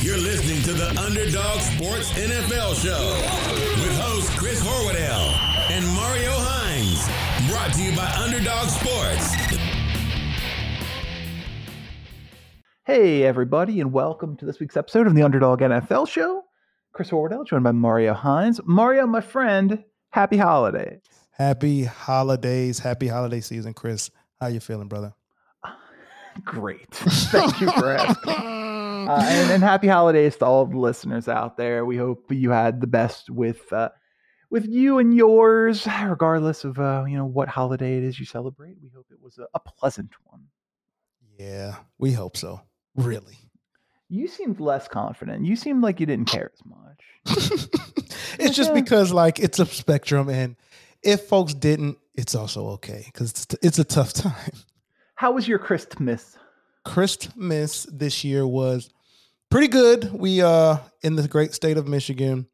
You're listening to the Underdog Sports NFL Show with host Chris Horwedel and Mario Hines. Brought to you by Underdog Sports. Hey, everybody, and welcome to this week's episode of the Underdog NFL Show. Chris Horwedel, joined by Mario Hines. Mario, my friend, happy holidays. Happy holidays. Happy holiday season, Chris. How you feeling, brother? Great. Thank you for asking. Uh, and, and happy holidays to all the listeners out there. We hope you had the best with uh, with you and yours, regardless of uh, you know what holiday it is you celebrate. We hope it was a, a pleasant one. Yeah, we hope so. Really. You seemed less confident. You seemed like you didn't care as much. it's just because like it's a spectrum and if folks didn't, it's also okay because it's, it's a tough time. How was your Christmas? Christmas this year was pretty good. We uh in the great state of Michigan,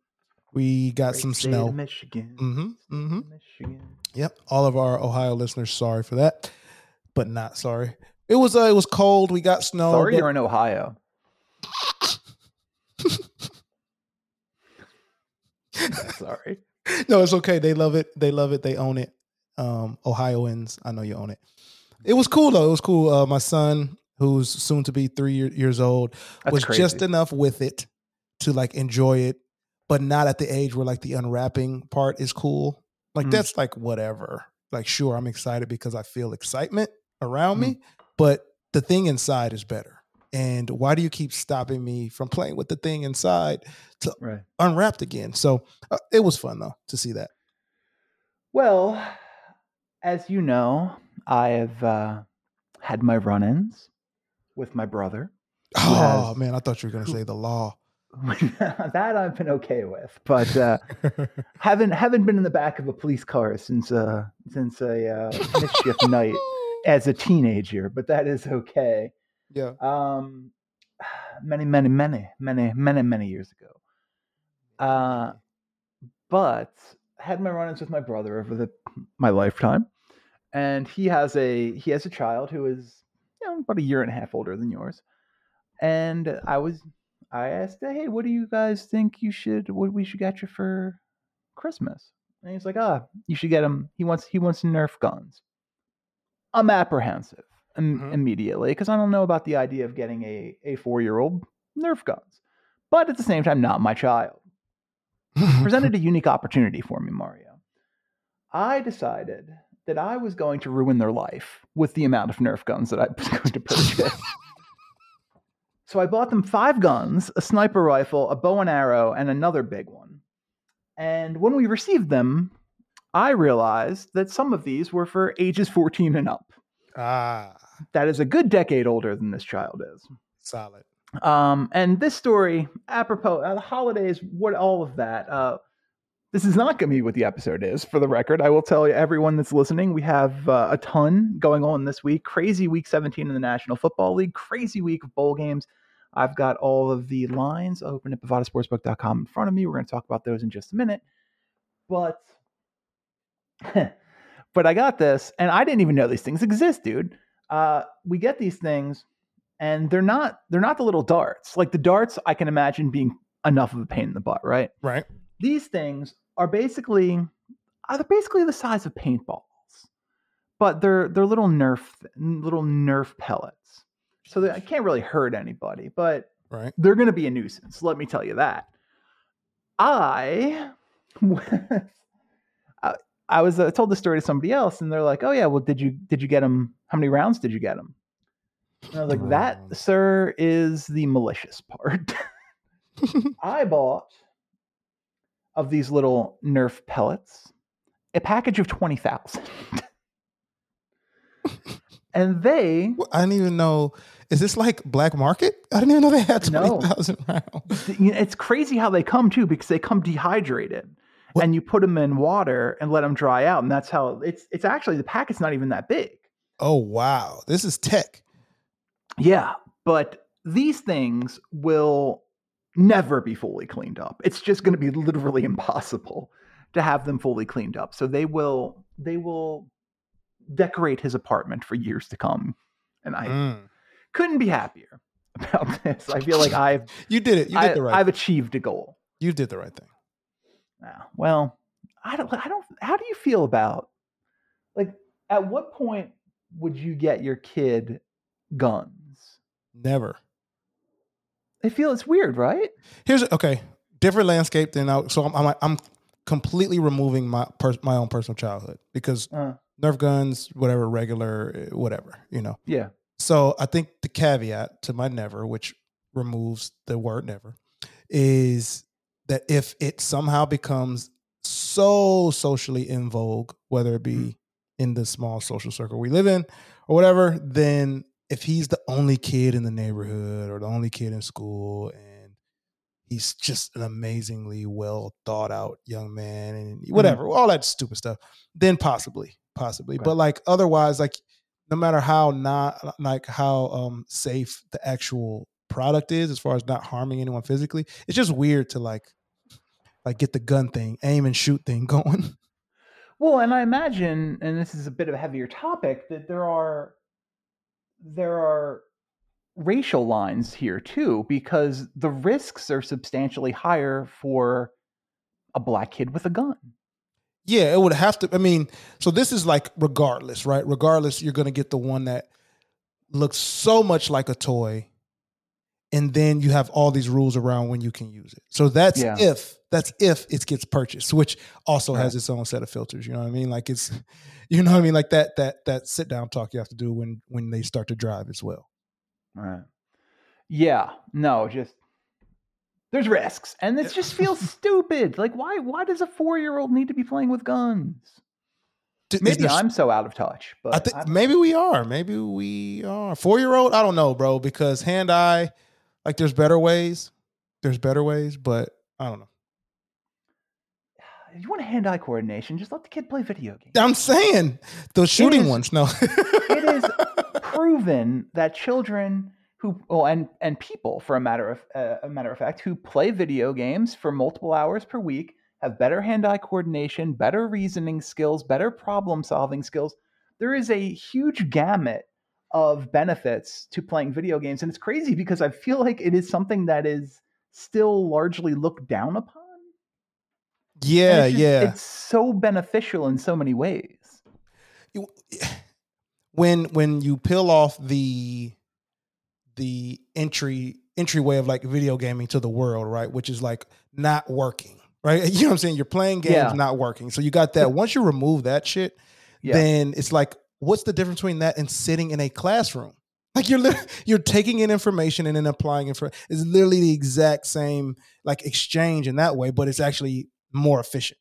we got Great some state snow. of Michigan. Mm-hmm. Mm-hmm. Michigan. Yep. All of our Ohio listeners, sorry for that, but not sorry. It was uh, it was cold. We got snow. Sorry, but- you're in Ohio. Sorry. no, it's okay. They love it. They love it. They own it. Um, Ohioans, I know you own it. It was cool though. It was cool. Uh, my son, who's soon to be three year, years old, That's was crazy. just enough with it to like enjoy it, but not at the age where like the unwrapping part is cool. Like Mm. that's like whatever. Like sure, I'm excited because I feel excitement around Mm. me, but the thing inside is better. And why do you keep stopping me from playing with the thing inside to Right. unwrapped again? So uh, it was fun though to see that. Well, as you know, I have uh, had my run-ins with my brother. Oh has- man, I thought you were going to say the law. that I've been okay with, but uh, haven't haven't been in the back of a police car since uh, since a uh, mischief night as a teenager. But that is okay. yeah. um many many many many many many years ago uh but had my run-ins with my brother over the my lifetime and he has a he has a child who is you know about a year and a half older than yours and i was i asked hey what do you guys think you should what we should get you for christmas and he's like ah you should get him he wants he wants nerf guns i'm apprehensive im- Mhm. immediately because i don't know about the idea of getting a a four year old nerf guns but at the same time not my child presented a unique opportunity for me, Mario. I decided that I was going to ruin their life with the amount of Nerf guns that I was going to purchase. so I bought them five guns, a sniper rifle, a bow and arrow, and another big one. And when we received them, I realized that some of these were for ages 14 and up. ah, That is a good decade older than this child is. solid. Um, and this story, apropos, uh, the holidays, what all of that. Uh, this is not going to be what the episode is, for the record. I will tell you, everyone that's listening, we have uh, a ton going on this week. Crazy week 17 in the National Football League, crazy week of bowl games. I've got all of the lines open at bovadasportsbook.com in front of me. We're going to talk about those in just a minute. But, but I got this, and I didn't even know these things exist, dude. Uh, we get these things and they're not they're not the little darts. Like the darts, I can imagine being enough of a pain in the butt, right? Right. These things are basically are basically the size of paintballs, but they're they're little Nerf little Nerf pellets. So they, I can't really hurt anybody, but Right. they're going to be a nuisance. Let me tell you that. I, I, I was uh, told the story to somebody else, and they're like, "Oh yeah, well, did you did you get them? How many rounds did you get them?" And I was like, "That, sir, is the malicious part." I bought of these little Nerf pellets a package of twenty thousand, and they Well, I didn't even know. Is this like black market? I didn't even know they had No. twenty thousand rounds. th- you know, it's crazy how they come too because they come dehydrated What- and you put them in water and let them dry out and that's how it's it's actually the packet's not even that big Oh wow, this is tech. yeah but these things will never be fully cleaned up it's just going to be literally impossible to have them fully cleaned up so they will they will decorate his apartment for years to come and i Mm. couldn't be happier about this. I feel like I've You did it. You did I, the right. I've achieved a goal. you did the right thing. Now, well, I don't. I don't. How do you feel about like at what point would you get your kid guns? Never. I feel it's weird, right? Here's okay. Different landscape than I. So I'm I'm, I'm completely removing my pers- my own personal childhood because Uh, Nerf guns, whatever, regular, whatever, you know. yeah. So I think the caveat to my never, which removes the word never, is that if it somehow becomes so socially in vogue, whether it be Mhm. in the small social circle we live in or whatever, then if he's the only kid in the neighborhood or the only kid in school and he's just an amazingly well thought out young man and whatever, all that stupid stuff, then possibly, possibly. Okay. But like otherwise, like no matter how not like how um safe the actual product is as far as not harming anyone physically, it's just weird to like like get the gun thing, aim and shoot thing going. Well, and I imagine, and this is a bit of a heavier topic, that there are there are racial lines here too, because the risks are substantially higher for a black kid with a gun. Yeah, it would have to. I mean, so this is like regardless, right? Regardless, you're going to get the one that looks so much like a toy, and then you have all these rules around when you can use it. So that's Yeah. if that's if it gets purchased, which also has its own set of filters. You know what I mean? Like it's, you know what I mean? Like that that that sit down talk you have to do when when they start to drive as well. Right. Yeah. No, just there's risks, and it just feels stupid. Like, why? Why does a four year old need to be playing with guns? Is Maybe there- I'm so out of touch, but I think maybe we are. Maybe we are. Four year old, I don't know, bro, because hand eye, like there's better ways. There's better ways, but I don't know. If you want hand eye coordination, just let the kid play video games. I'm saying those shooting is- ones. No. it is proven that children who well and and people for a matter of uh, a matter of fact who play video games for multiple hours per week have better hand-eye coordination better reasoning skills better problem solving skills there is a huge gamut of benefits to playing video games and it's crazy because i feel like it is something that is still largely looked down upon yeah, it's just- yeah. it's so beneficial in so many ways when when you peel off the the entry entryway of like video gaming to the world, right? Which is like not working, right? You know what I'm saying? You're playing games Yeah. not working. So you got that. Once you remove that shit, yeah then it's like, what's the difference between that and sitting in a classroom? Like you're you're taking in information and then applying it for it's literally the exact same like exchange in that way, but it's actually more efficient.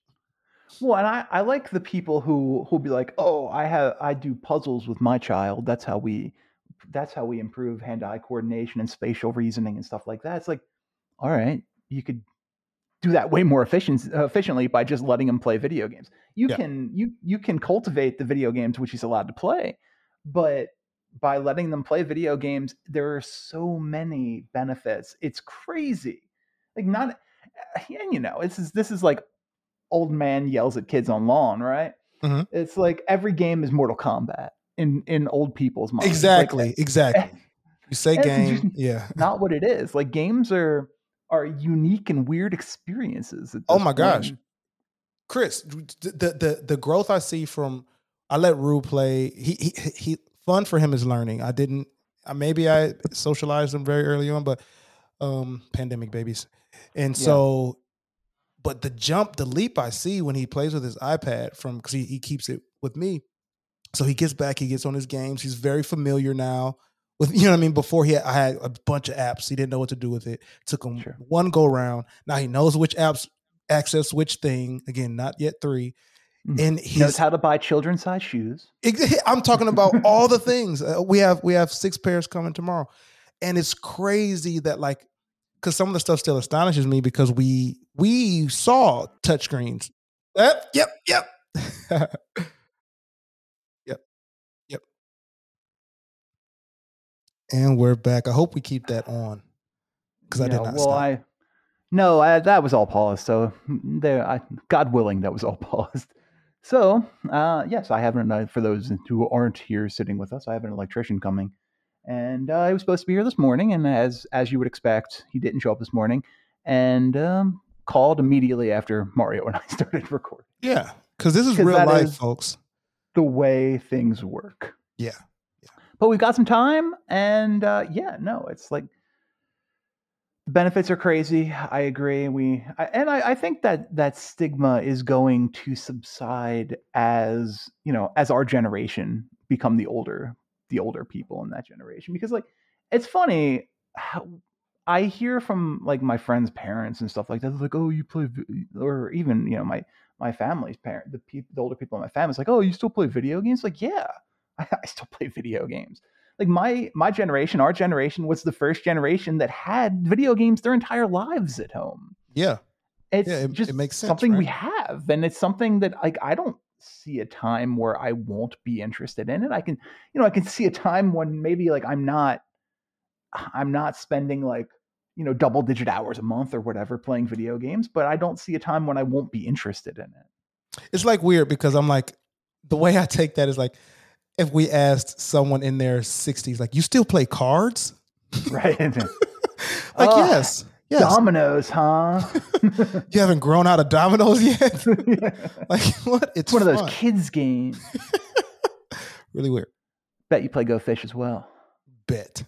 Well, and I, I like the people who who'll be like, oh, I have I do puzzles with my child. That's how we that's how we improve hand-eye coordination and spatial reasoning and stuff like that. It's like, all right, you could do that way more efficient, efficiently by just letting him play video games. You Yeah. can you you can cultivate the video games which he's allowed to play, but by letting them play video games, there are so many benefits. It's crazy. Like not and you know, this is this is like old man yells at kids on lawn, right? Mhm. It's like every game is Mortal Kombat in in old people's minds. Like, Exactly, exactly. You say game, yeah. not what it is. Like games are are unique and weird experiences. Oh my gosh. Chris, the the the growth I see from I let Rue play. He he he fun for him is learning. I didn't. I, maybe I socialized him very early on, but um, pandemic babies, and Yeah. so, but the jump, the leap I see when he plays with his iPad from because he, he keeps it with me, so he gets back, he gets on his games. He's very familiar now with you know what I mean. Before he had, I had a bunch of apps, he didn't know what to do with it. Took him Sure. one go round. Now he knows which apps access which thing. Again, not yet three. Mm. And He knows he's how to buy children's size shoes. I'm talking about all the things. Uh, we have we have six pairs coming tomorrow, and it's crazy that like because some of the stuff still astonishes me because we we saw touchscreens. Yep, yep, yep, yep, yep. And we're back. I hope we keep that on because I did not well, stop. I no, I, that was all paused. So mm, there, I, God willing, that was all paused. So uh, yes, I have an uh, for those who aren't here sitting with us. I have an electrician coming, and uh, he was supposed to be here this morning. And as as you would expect, he didn't show up this morning, and um, called immediately after Mario and I started recording. Yeah, because this is real life, is- folks. The way things work. Yeah. But we've got some time, and uh, yeah, no, it's like the benefits are crazy. I agree. We I, and I, I think that that stigma is going to subside as you know as our generation become the older the older people in that generation because like it's funny how I hear from like my friends' parents and stuff like that. They're like, "Oh, you play," or even you know my my family's parent, the people, the older people in my family, is like, "Oh, you still play video games?" Like, yeah, I, I still play video games. Like my my generation, our generation was the first generation that had video games their entire lives at home. Yeah. It's Yeah, it- it just makes sense, something we have, and it's something that like I don't see a time where I won't be interested in it. I can, you know, I can see a time when maybe like I'm not, I'm not spending like you know double digit hours a month or whatever playing video games, but I don't see a time when I won't be interested in it. It's like weird because I'm like, the way I take that is like, if we asked someone in their 60s, like, you still play cards? Right? Like, Oh, yes. Yes. Dominoes, huh? you haven't grown out of dominoes yet? like, what? It's one of those kids games. Really weird. Bet you play Go Fish as well. Bet.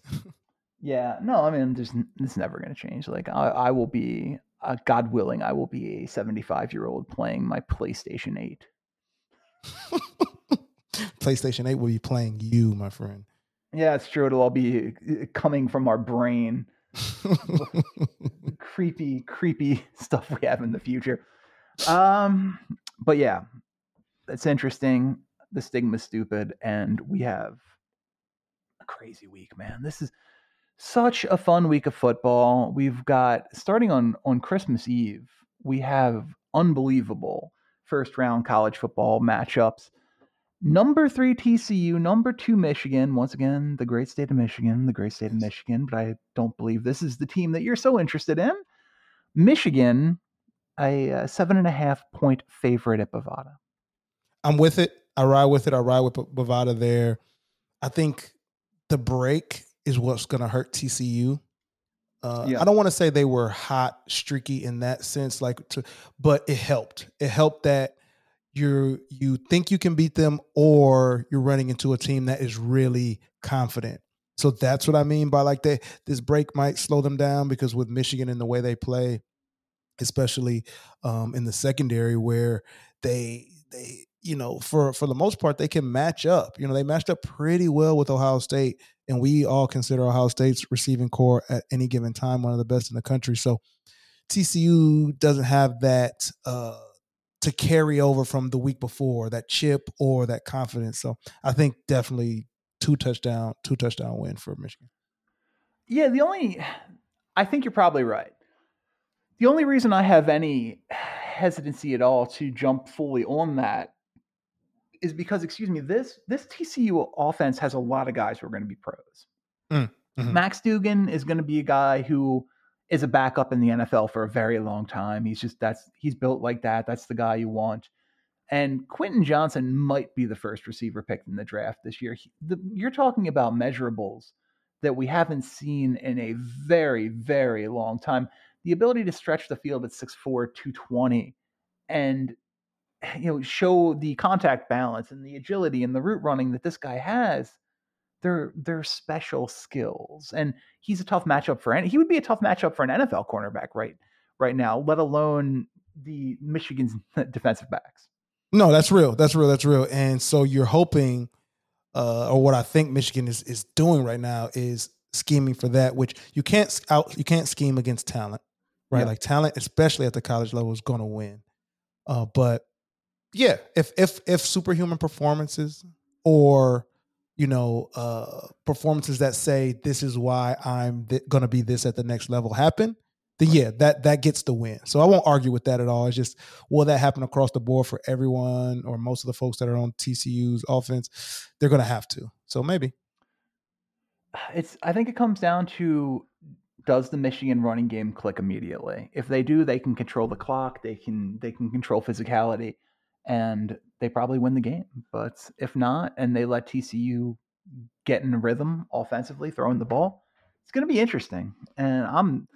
Yeah, no, I mean, there's it's never going to change. Like, I, I will be, uh, God willing, I will be a 75 year old playing my PlayStation 8. PlayStation 8 will be playing you, my friend. Yeah, it's true. It'll all be uh, coming from our brain. Creepy, creepy stuff we have in the future. Um, but yeah, it's interesting. The stigma's stupid, and we have a crazy week, man. This is such a fun week of football. We've got starting on on Christmas Eve, we have unbelievable first round college football matchups. Number three TCU, number two Michigan. Once again, the great state of Michigan, the great state of Michigan. But I don't believe this is the team that you're so interested in. Michigan, a uh, seven and a half point favorite at Bovada. I'm with it. I ride with it. I ride with Bovada there. I think the break is what's going to hurt TCU. Uh, Yeah. I don't want to say they were hot, streaky in that sense, like, to, but it helped. It helped that you you think you can beat them, or you're running into a team that is really confident. So that's what I mean by like they this break might slow them down because with Michigan and the way they play, especially um, in the secondary where they they you know for for the most part they can match up. You know they matched up pretty well with Ohio State, and we all consider Ohio State's receiving core at any given time one of the best in the country. So TCU doesn't have that. Uh, to carry over from the week before that chip or that confidence. So I think definitely two touchdown, two touchdown win for Michigan. Yeah, the only, I think you're probably right. The only reason I have any hesitancy at all to jump fully on that is because, excuse me, this this TCU offense has a lot of guys who are going to be pros. Mm, mhm. Max Duggan is going to be a guy who is a backup in the NFL for a very long time. He's just that's he's built like that. That's the guy you want. And Quentin Johnston might be the first receiver picked in the draft this year. He- the, you're talking about measurables that we haven't seen in a very, very long time. The ability to stretch the field at 6'4, 220 and you know show the contact balance and the agility and the route running that this guy has they're they're special skills and he's a tough matchup for any he would be a tough matchup for an NFL cornerback right right now let alone the Michigan's defensive backs No, that's real. That's real. That's real. And so you're hoping, uh, or what I think Michigan is is doing right now is scheming for that, which you can't out you can't scheme against talent, right? Yeah. Like talent, especially at the college level, is going to win. Uh, but yeah, if if if superhuman performances or you know uh, performances that say this is why I'm th- going to be this at the next level happen, then yeah, that that gets the win. So I won't argue with that at all. It's just will that happen across the board for everyone or most of the folks that are on TCU's offense? They're going to have to. So maybe. it's I think it comes down to does the Michigan running game click immediately? If they do, they can control the clock, they can they can control physicality and they probably win the game. But if not and they let TCU get in rhythm offensively, throwing the ball. It's going to be interesting, and I'm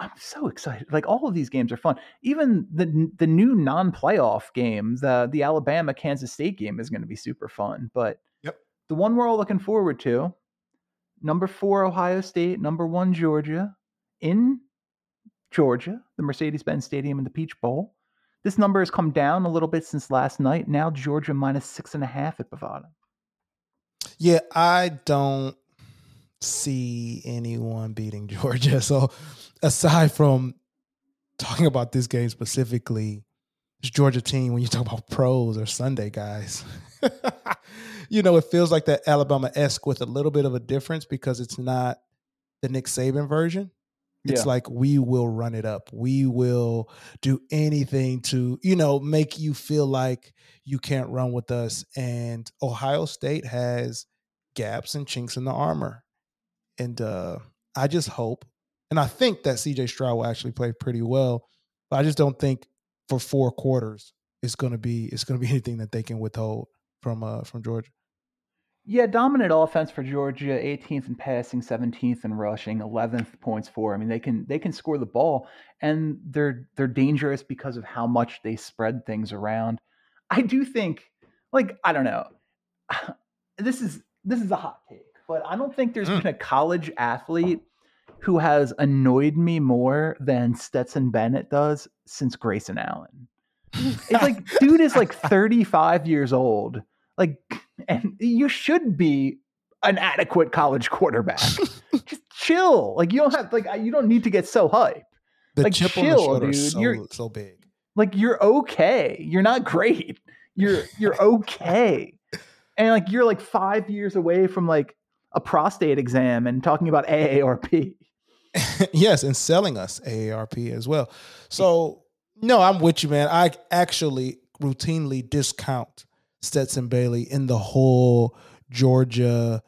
I'm so excited. Like all of these games are fun. Even the the new non-playoff game, the the Alabama Kansas State game is going to be super fun. But Yep. the one we're all looking forward to, number four Ohio State, number one Georgia, in Georgia, the Mercedes-Benz Stadium in the Peach Bowl. This number has come down a little bit since last night. Now Georgia minus six and a half at Bovada. Yeah, I don't see anyone beating Georgia. So aside from talking about this game specifically, this Georgia team, when you talk about pros or Sunday guys, you know, it feels like that Alabama esque with a little bit of a difference because it's not the Nick Saban version. It's Yeah. like we will run it up. We will do anything to, you know, make you feel like you can't run with us. And Ohio State has gaps and chinks in the armor. And uh I just hope, and I think that CJ Stroud will actually play pretty well, but I just don't think for four quarters it's gonna be it's gonna be anything that they can withhold from uh from Georgia. Yeah, dominant offense for Georgia, 18th in passing, 17th in rushing, 11th points for. I mean, they can they can score the ball, and they're they're dangerous because of how much they spread things around. I do think, like, I don't know, this is this is a hot take, but I don't think there's Mm. been a college athlete who has annoyed me more than Stetson Bennett does since Grayson Allen. It's like dude is like 35 years old. Like and you should be an adequate college quarterback. Just chill. Like you don't have like you don't need to get so hype. the like, chip on the chill, shoulder dude. so, You're- so big. Like you're okay. You're not great. You're you're okay. And like you're like 5 years away from like a prostate exam and talking about AARP. yes, and selling us AARP as well. So no, I'm with you, man. I actually routinely discount Stetson Bailey in the whole Georgia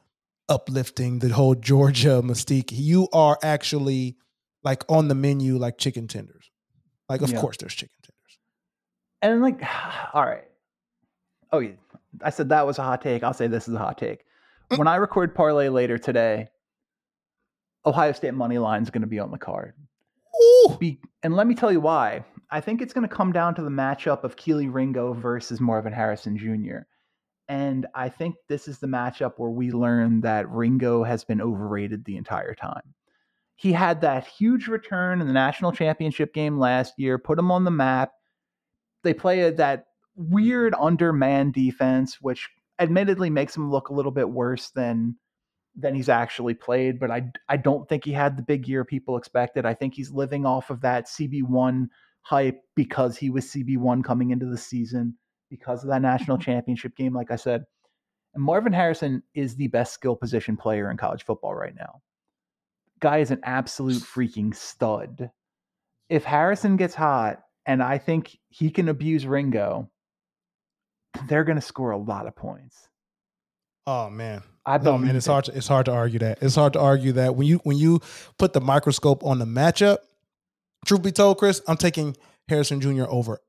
uplifting, the whole Georgia mystique. You are actually like on the menu like chicken tenders. Like, of Yeah. course, there's chicken tenders. And like, all right. Oh, yeah. I said that was a hot take. I'll say this is a hot take. Mm. When I record parlay later today, Ohio State money line is going to be on the card. Be, and let me tell you why. I think it's going to come down to the matchup of Kelee Ringo versus Marvin Harrison Jr. And I think this is the matchup where we learn that Ringo has been overrated the entire time. He had that huge return in the national championship game last year, put him on the map. They play that weird underman defense, which admittedly makes him look a little bit worse than than he's actually played. But I I don't think he had the big year people expected. I think he's living off of that CB1 hype because he was CB1 coming into the season because of that national mm-hmm. championship game, like I said. And Marvin Harrison is the best skill position player in college football right now. Guy is an absolute freaking stud. If Harrison gets hot, and I think he can abuse Ringo, they're going to score a lot of points. oh man. I No, man, it's it. hard. To, it's hard to argue that. It's hard to argue that when you when you put the microscope on the matchup. Truth be told, Chris, I'm taking Harrison Jr. over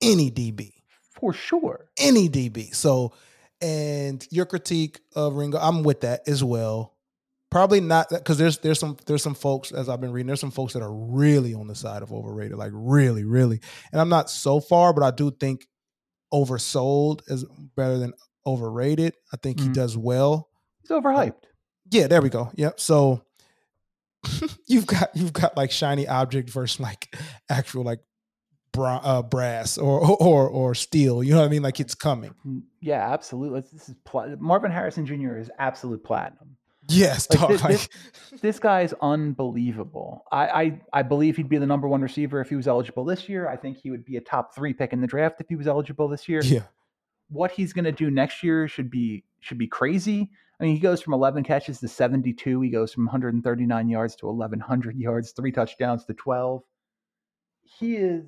any DB, for sure. any DB. So, and your critique of Ringo, I'm with that as well. Probably not because there's there's some there's some folks as I've been reading there's some folks that are really on the side of overrated, like really, really. And I'm not so far, but I do think oversold is better than overrated. I think he Mhm. does well. He's overhyped. Yeah, there we go. Yep. So you've got you've got like shiny object versus like actual like bra- uh, brass or or or steel. You know what I mean? Like it's coming. Mm, Yeah, absolutely. This is pla- Marvin Harrison Jr. is absolute platinum. Yes, Like, dog, thi- like, this- This guy is unbelievable. I, I I believe he'd be the number one receiver if he was eligible this year. I think he would be a top three pick in the draft if he was eligible this year. yeah. What he's going to do next year should be should be crazy. I mean, he goes from 11 catches to 72. He goes from 139 yards to 1100 yards, three touchdowns to 12. He is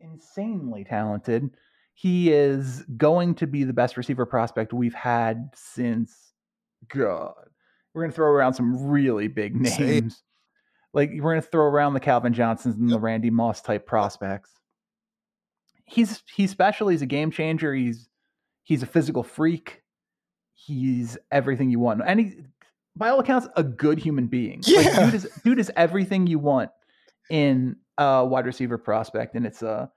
insanely talented. He is going to be the best receiver prospect we've had since God. We're going to throw around some really big names. Like we're going to throw around the Calvin Johnsons and the Randy Moss type prospects. He's he's special. He's a game changer. He's he's a physical freak. He's everything you want, and he, by all accounts, a good human being. Yeah. Like, dude is dude is everything you want in a wide receiver prospect, and it's a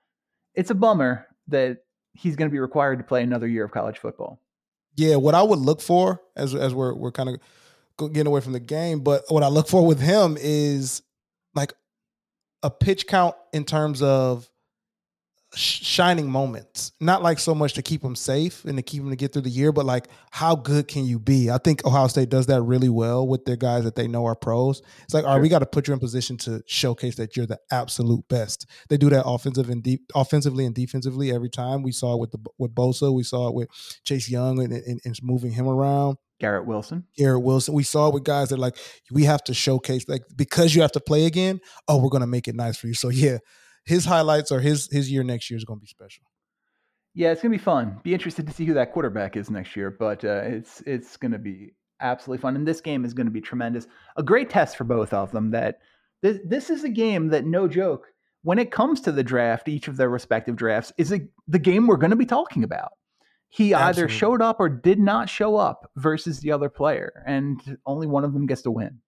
it's a bummer that he's going to be required to play another year of college football. Yeah, what I would look for as as we're we're kind of getting away from the game, but what I look for with him is like a pitch count in terms of shining moments. Not like so much to keep them safe and to keep them to get through the year, but like how good can you be? I think Ohio State does that really well with their guys that they know are pros. It's like, all right, we got to put you in position to showcase that you're the absolute best. They do that offensive and deep, offensively and defensively every time. We saw it with the with Bosa, we saw it with Chase Young and, and, and moving him around. Garrett Wilson. Garrett Wilson. We saw with guys that like we have to showcase like because you have to play again. Oh, we're gonna make it nice for you. So yeah, his highlights or his his year next year is going to be special. Yeah, it's going to be fun. Be interested to see who that quarterback is next year, but uh, it's it's going to be absolutely fun. And this game is going to be tremendous. A great test for both of them. That this this is a game that no joke. When it comes to the draft, each of their respective drafts is a, the game we're going to be talking about. He Absolutely. either showed up or did not show up versus the other player, and only one of them gets to win.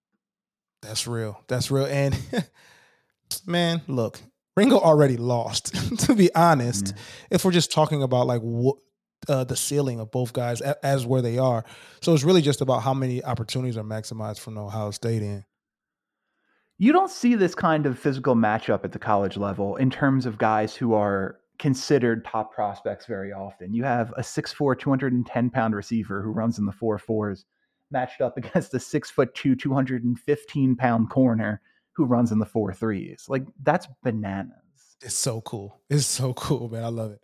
That's real. That's real. And man, look, Ringo already lost, to be honest. Mm. If we're just talking about like what uh, the ceiling of both guys as where they are, so it's really just about how many opportunities are maximized from Ohio State in. You don't see this kind of physical matchup at the college level in terms of guys who are considered top prospects very often. You have a 6'4, 210 pound receiver who runs in the four fours matched up against a six foot two, 215 pound corner who runs in the four threes. Like that's bananas. It's so cool. It's so cool, man. I love it.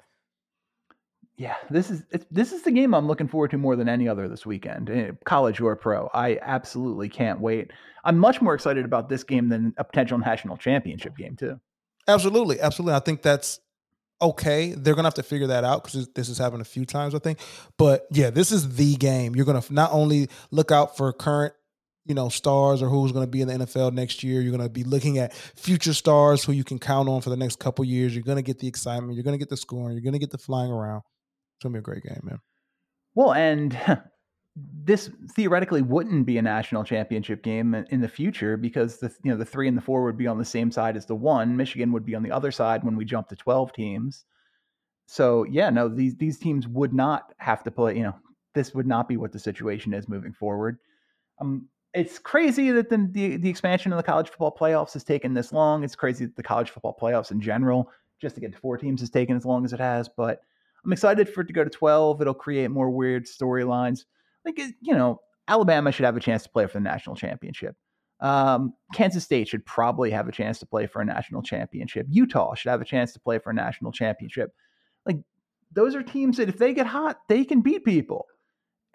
Yeah, this is this is the game I'm looking forward to more than any other this weekend, eh, college or pro. I absolutely can't wait. I'm much more excited about this game than a potential national championship game too. Absolutely, absolutely. I think that's okay. They're gonna have to figure that out because this has happened a few times, I think. But yeah, this is the game. You're gonna not only look out for current you know stars or who's going to be in the NFL next year. You're going to be looking at future stars who you can count on for the next couple years. You're going to get the excitement. You're going to get the scoring. You're going to get the flying around. It's going to be a great game, man. Well, and this theoretically wouldn't be a national championship game in the future because the you know the three and the four would be on the same side as the one. Michigan would be on the other side when we jump to twelve teams. So yeah, no, these these teams would not have to play. You know, this would not be what the situation is moving forward. Um, it's crazy that the, the, the expansion of the college football playoffs has taken this long. It's crazy that the college football playoffs in general, just to get to four teams, has taken as long as it has. But I'm excited for it to go to 12. It'll create more weird storylines. Like you know, Alabama should have a chance to play for the national championship. Um, Kansas State should probably have a chance to play for a national championship. Utah should have a chance to play for a national championship. Like those are teams that if they get hot, they can beat people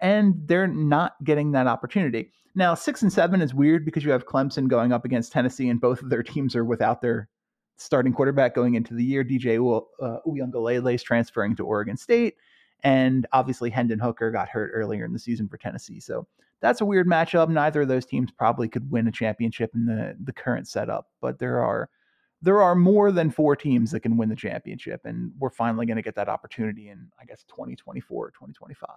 and they're not getting that opportunity. Now, six and seven is weird because you have Clemson going up against Tennessee, and both of their teams are without their starting quarterback going into the year. DJ uh, Uiagalelei is transferring to Oregon State, and obviously Hendon Hooker got hurt earlier in the season for Tennessee. So that's a weird matchup. Neither of those teams probably could win a championship in the the current setup, but there are there are more than four teams that can win the championship, and we're finally going to get that opportunity in I guess 2024 or 2025.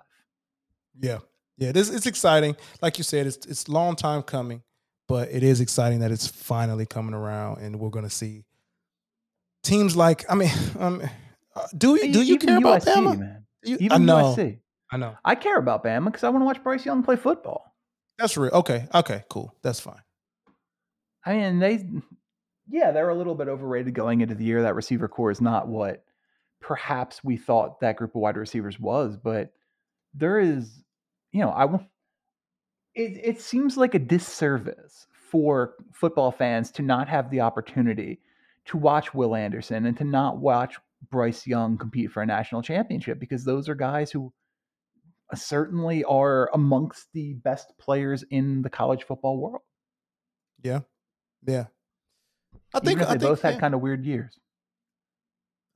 Yeah, yeah, it is. It's exciting. Like you said, it's it's long time coming, but it is exciting that it's finally coming around, and we're going to see teams like. I mean, um, uh, do you do you Even care USC, about Bama? Man. You, Even I know. USC. I know. I care about Bama because I want to watch Bryce Young play football. That's real. Okay. Okay. Cool. That's fine. I mean, they, yeah, they're a little bit overrated going into the year. That receiver core is not what perhaps we thought that group of wide receivers was, but there is, you know, I will. It it seems like a disservice for football fans to not have the opportunity to watch Will Anderson and to not watch Bryce Young compete for a national championship because those are guys who certainly are amongst the best players in the college football world. Yeah, yeah. I think Even if they I think, both had yeah. kind of weird years.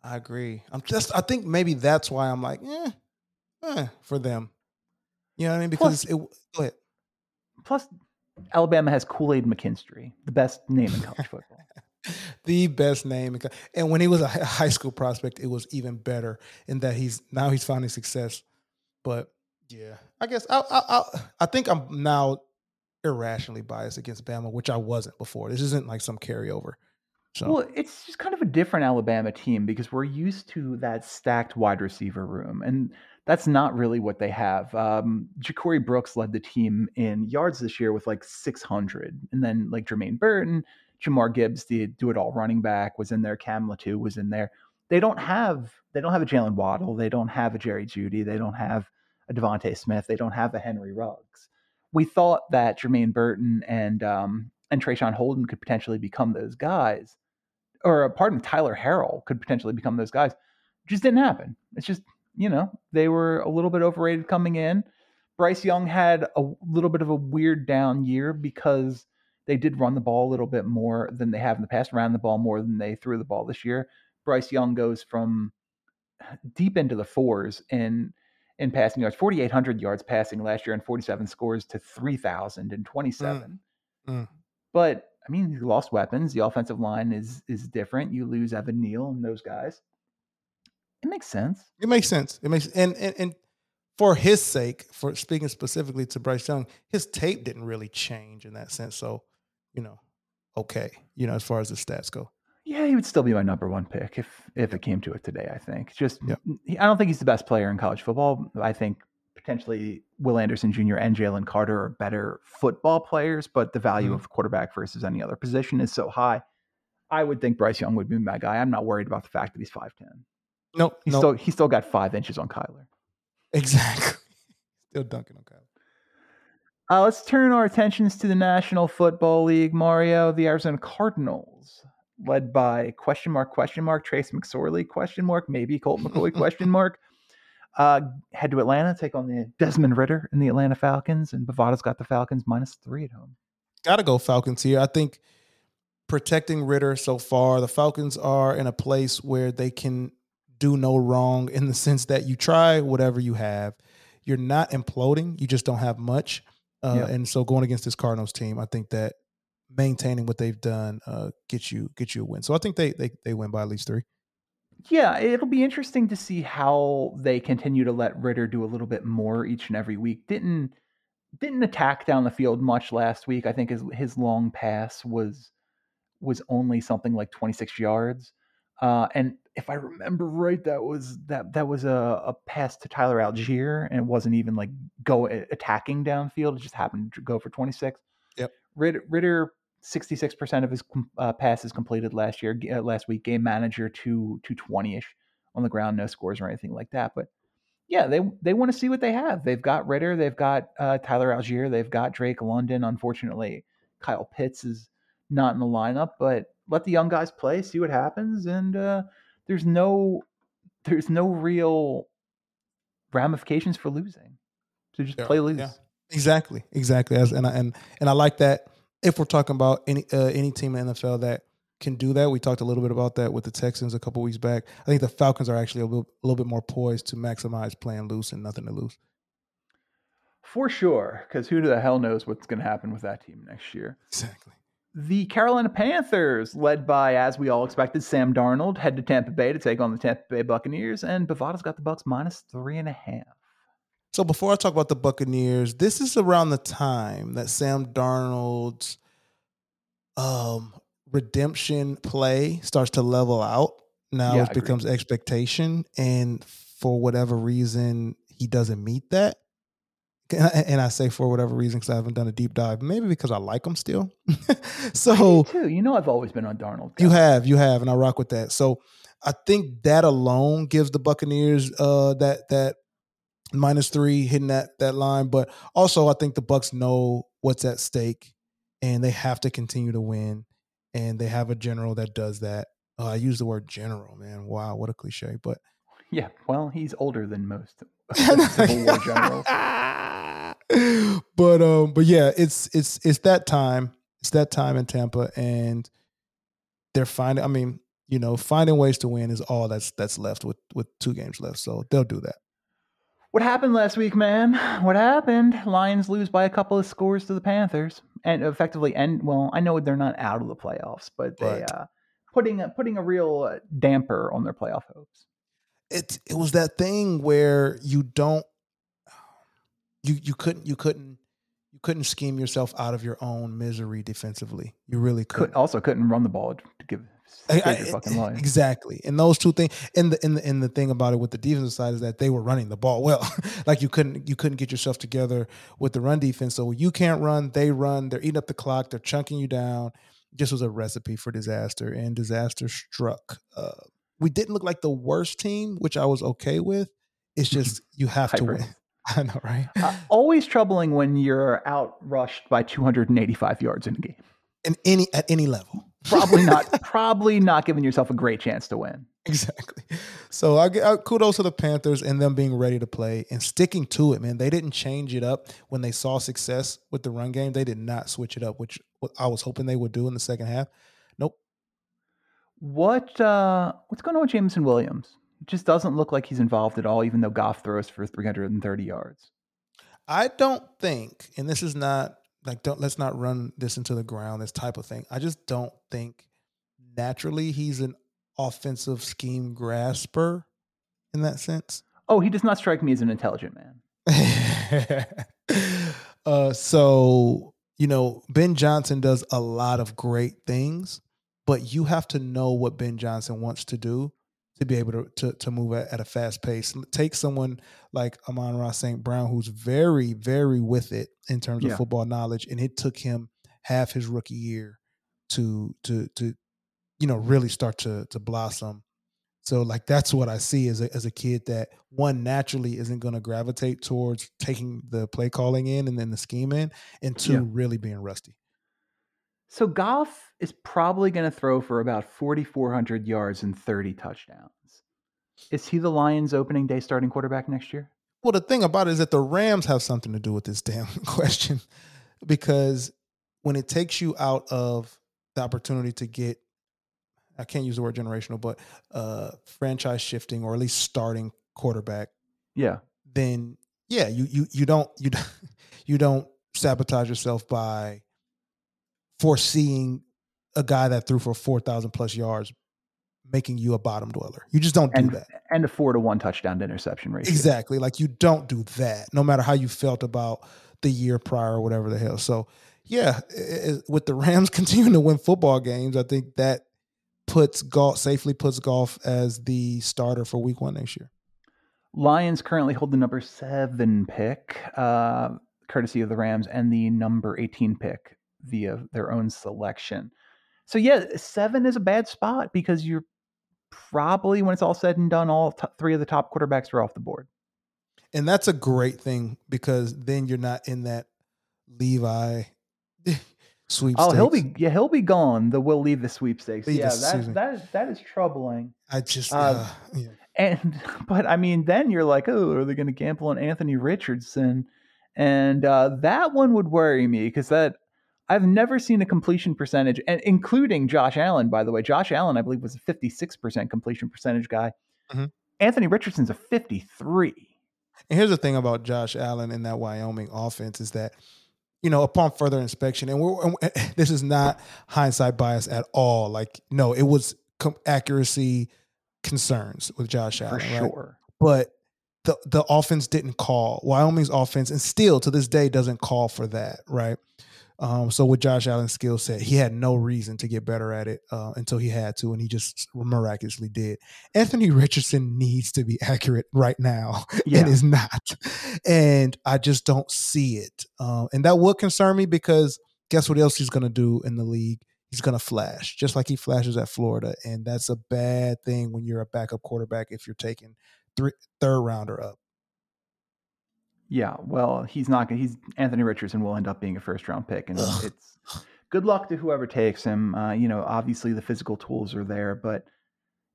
I agree. I'm just. I think maybe that's why I'm like, yeah, eh, for them. You know what I mean? Because plus, it. Go ahead. Plus, Alabama has Kool Aid McKinstry, the best name in college football. the best name, and when he was a high school prospect, it was even better in that he's now he's finding success. But Yeah, I guess I I I, I think I'm now irrationally biased against Bama, which I wasn't before. This isn't like some carryover. So Well, it's just kind of a different Alabama team because we're used to that stacked wide receiver room, and that's not really what they have. Um, Ja'Corey Brooks led the team in yards this year with like 600, and then like Jermaine Burton, Jahmyr Gibbs, the do it all running back, was in there. Cam Latu was in there. They don't have they don't have a Jaylen Waddle, they don't have a Jerry Jeudy, they don't have a DeVonta Smith, they don't have a Henry Ruggs. We thought that Jermaine Burton and um, and Traeshon Holden could potentially become those guys or pardon, Tyler Harrell could potentially become those guys. It just didn't happen. It's just, you know, they were a little bit overrated coming in. Bryce Young had a little bit of a weird down year because they did run the ball a little bit more than they have in the past, ran the ball more than they threw the ball this year. Bryce Young goes from deep into the fours in in passing yards, 4,800 yards passing last year and 47 scores to 3,027. Mm. Mm. But I mean, you lost weapons. The offensive line is is different. You lose Evan Neal and those guys. It makes sense. It makes sense. It makes and and, and for his sake, for speaking specifically to Bryce Young, his tape didn't really change in that sense. So, you know, okay, you know, as far as the stats go. Yeah, he would still be my number one pick if if it came to it today. I think. Just, Yep. I don't think he's the best player in college football. I think potentially Will Anderson Jr. and Jalen Carter are better football players, but the value Mhm. of quarterback versus any other position is so high. I would think Bryce Young would be my guy. I'm not worried about the fact that he's five ten. Nope, he nope, still he's still got five inches on Kyler. exactly. Still dunking on Kyle. Uh, let's turn our attentions to the National Football League. Mario, the Arizona Cardinals, led by question mark question mark Trace McSorley question mark maybe Colt McCoy question mark, uh, head to Atlanta take on the Desmond Ridder and the Atlanta Falcons, and Bovada's got the Falcons minus three at home. Got to go Falcons here. I think protecting Ridder so far, the Falcons are in a place where they can do no wrong in the sense that you try whatever you have. You're not imploding. You just don't have much. Uh, Yeah. And so going against this Cardinals team, I think that maintaining what they've done uh, gets you gets you a win. So I think they they they win by at least three. Yeah, it'll be interesting to see how they continue to let Ridder do a little bit more each and every week. Didn't didn't attack down the field much last week. I think his his long pass was was only something like 26 yards. Uh, and if I remember right, that was that that was a, a pass to Tyler Allgeier, and it wasn't even like go attacking downfield. It just happened to go for 26. Yep. Ridder, Ridder 66% of his uh, passes completed last year, uh, last week. Game manager to 220 ish on the ground, no scores or anything like that. But yeah, they they want to see what they have. They've got Ridder, they've got uh, Tyler Algier, they've got Drake London. Unfortunately, Kyle Pitts is not in the lineup, but let the young guys play, see what happens, and uh, there's no there's no real ramifications for losing. So just Yeah, play lose. yeah. Exactly, exactly. As and I, and and I like that. If we're talking about any uh, any team in the NFL that can do that, we talked a little bit about that with the Texans a couple weeks back. I think the Falcons are actually a little, a little bit more poised to maximize playing loose and nothing to lose. For sure, because who the hell knows what's going to happen with that team next year? Exactly. The Carolina Panthers, led by, as we all expected, Sam Darnold, head to Tampa Bay to take on the Tampa Bay Buccaneers, and Bovada's got the Bucks minus three and a half. So before I talk about the Buccaneers, this is around the time that Sam Darnold's um, redemption play starts to level out. Now Yeah, it becomes expectation, and for whatever reason, he doesn't meet that. And I, say for whatever reason because I haven't done a deep dive, maybe because I like him still. so too. You know, I've always been on Darnold. you have, you have, and I rock with that. So I think that alone gives the Buccaneers uh, that that minus three hitting that that line. But also, I think the Bucks know what's at stake, and they have to continue to win. And they have a general that does that. Uh, I use the word general, man. Wow, what a cliche. But Yeah, well, he's older than most Civil War generals. but um, but yeah, it's it's it's that time. It's that time in Tampa, and they're finding. I mean, you know, finding ways to win is all that's that's left with with two games left. So they'll do that. What happened last week, man? What happened? Lions lose by a couple of scores to the Panthers, and effectively end. Well, I know they're not out of the playoffs, but they Right. uh, putting a, putting a real uh, damper on their playoff hopes. It it was that thing where you don't. you you couldn't you couldn't you couldn't scheme yourself out of your own misery defensively. You really Could, couldn't. also couldn't run the ball to give I- I- your fucking life. Exactly. And those two things and the and the and the thing about it with the defensive side is that they were running the ball well. like you couldn't you couldn't get yourself together with the run defense. So you can't run, they run, they're eating up the clock, they're chunking you down. Just was a recipe for disaster and disaster struck. Uh, we didn't look like the worst team, which I was okay with. It's just you have to win. I know, right? Uh, always troubling when you're out rushed by 285 yards in a game. And any at any level. Probably not. probably not giving yourself a great chance to win. Exactly. So I, get- uh, kudos to the Panthers and them being ready to play and sticking to it, man. They didn't change it up when they saw success with the run game. They did not switch it up, which I was hoping they would do in the second half. What uh, what's going on with Jameson Williams? It just doesn't look like he's involved at all, even though Goff throws for 330 yards. I don't think, and this is not like don't let's not run this into the ground, this type of thing. I just don't think naturally he's an offensive scheme grasper in that sense. Oh, he does not strike me as an intelligent man. uh, so you know, Ben Johnson does a lot of great things, but you have to know what Ben Johnson wants to do to be able to to, to move at, at a fast pace. Take someone like Amon-Ra St. Brown, who's very, very with it in terms of football knowledge, and it took him half his rookie year to to to you know really start to to blossom. So like that's what I see as a as a kid that one naturally isn't going to gravitate towards taking the play calling in and then the scheme in, and two Yeah. really being rusty. So Goff is probably going to throw for about 4,400 yards and 30 touchdowns. Is he the Lions' opening day starting quarterback next year? Well, the thing about it is that the Rams have something to do with this damn question because when it takes you out of the opportunity to get, I can't use the word generational, but uh, franchise shifting or at least starting quarterback, Yeah. then yeah, you you you don't you don't- you don't sabotage yourself by foreseeing a guy that threw for four thousand plus yards making you a bottom dweller. You just don't do And that. and a four to one touchdown to interception ratio. Exactly. Like you don't do that, no matter how you felt about the year prior or whatever the hell. So, yeah, i- i- with the Rams continuing to win football games, I think that puts Goff safely puts Goff as the starter for Week One next year. Lions currently hold the number seven pick, uh, courtesy of the Rams, and the number 18 pick via their own selection. So, yeah, seven is a bad spot because you're probably, when it's all said and done, all t- three of the top quarterbacks are off the board. And that's a great thing because then you're not in that Levis sweepstakes. Oh, he'll be yeah, he'll be gone. The will leave the sweepstakes. Leave yeah, the- that that is that is troubling. I just uh, uh, yeah. And but I mean, then you're like, oh, are they going to gamble on Anthony Richardson? And uh, that one would worry me because that I've never seen a completion percentage, and including Josh Allen, by the way. Josh Allen, I believe, was a 56% completion percentage guy. Mhm. Anthony Richardson's a 53. And here's the thing about Josh Allen and that Wyoming offense is that, you know, upon further inspection, and we're and this is not hindsight bias at all. Like, no, it was com- accuracy concerns with Josh For Allen, right? sure. But the the offense didn't call Wyoming's offense, and still to this day doesn't call for that, right? Um, so with Josh Allen's skill set, he had no reason to get better at it uh, until he had to, and he just miraculously did. Anthony Richardson needs to be accurate right now, Yeah. and is not, and I just don't see it. Um, and that would concern me because guess what else he's going to do in the league? He's going to flash, just like he flashes at Florida, and that's a bad thing when you're a backup quarterback if you're taking three third rounder up. Yeah, well, he's not going. to He's Anthony Richardson will end up being a first round pick, and Ugh. it's good luck to whoever takes him. Uh, you know, obviously the physical tools are there, but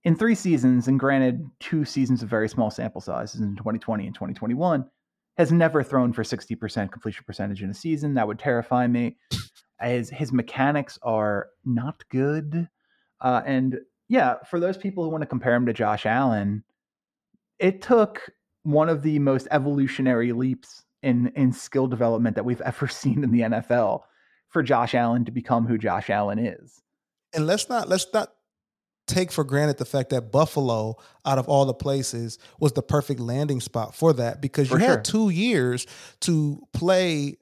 in three seasons, and granted, two seasons of very small sample sizes in 2020 and 2021, has never thrown for 60% completion percentage in a season. That would terrify me. His his mechanics are not good, uh, and yeah, for those people who want to compare him to Josh Allen, it took one of the most evolutionary leaps in in skill development that we've ever seen in the NFL for Josh Allen to become who Josh Allen is. And let's not let's not take for granted the fact that Buffalo, out of all the places, was the perfect landing spot for that because For you sure. had two years to play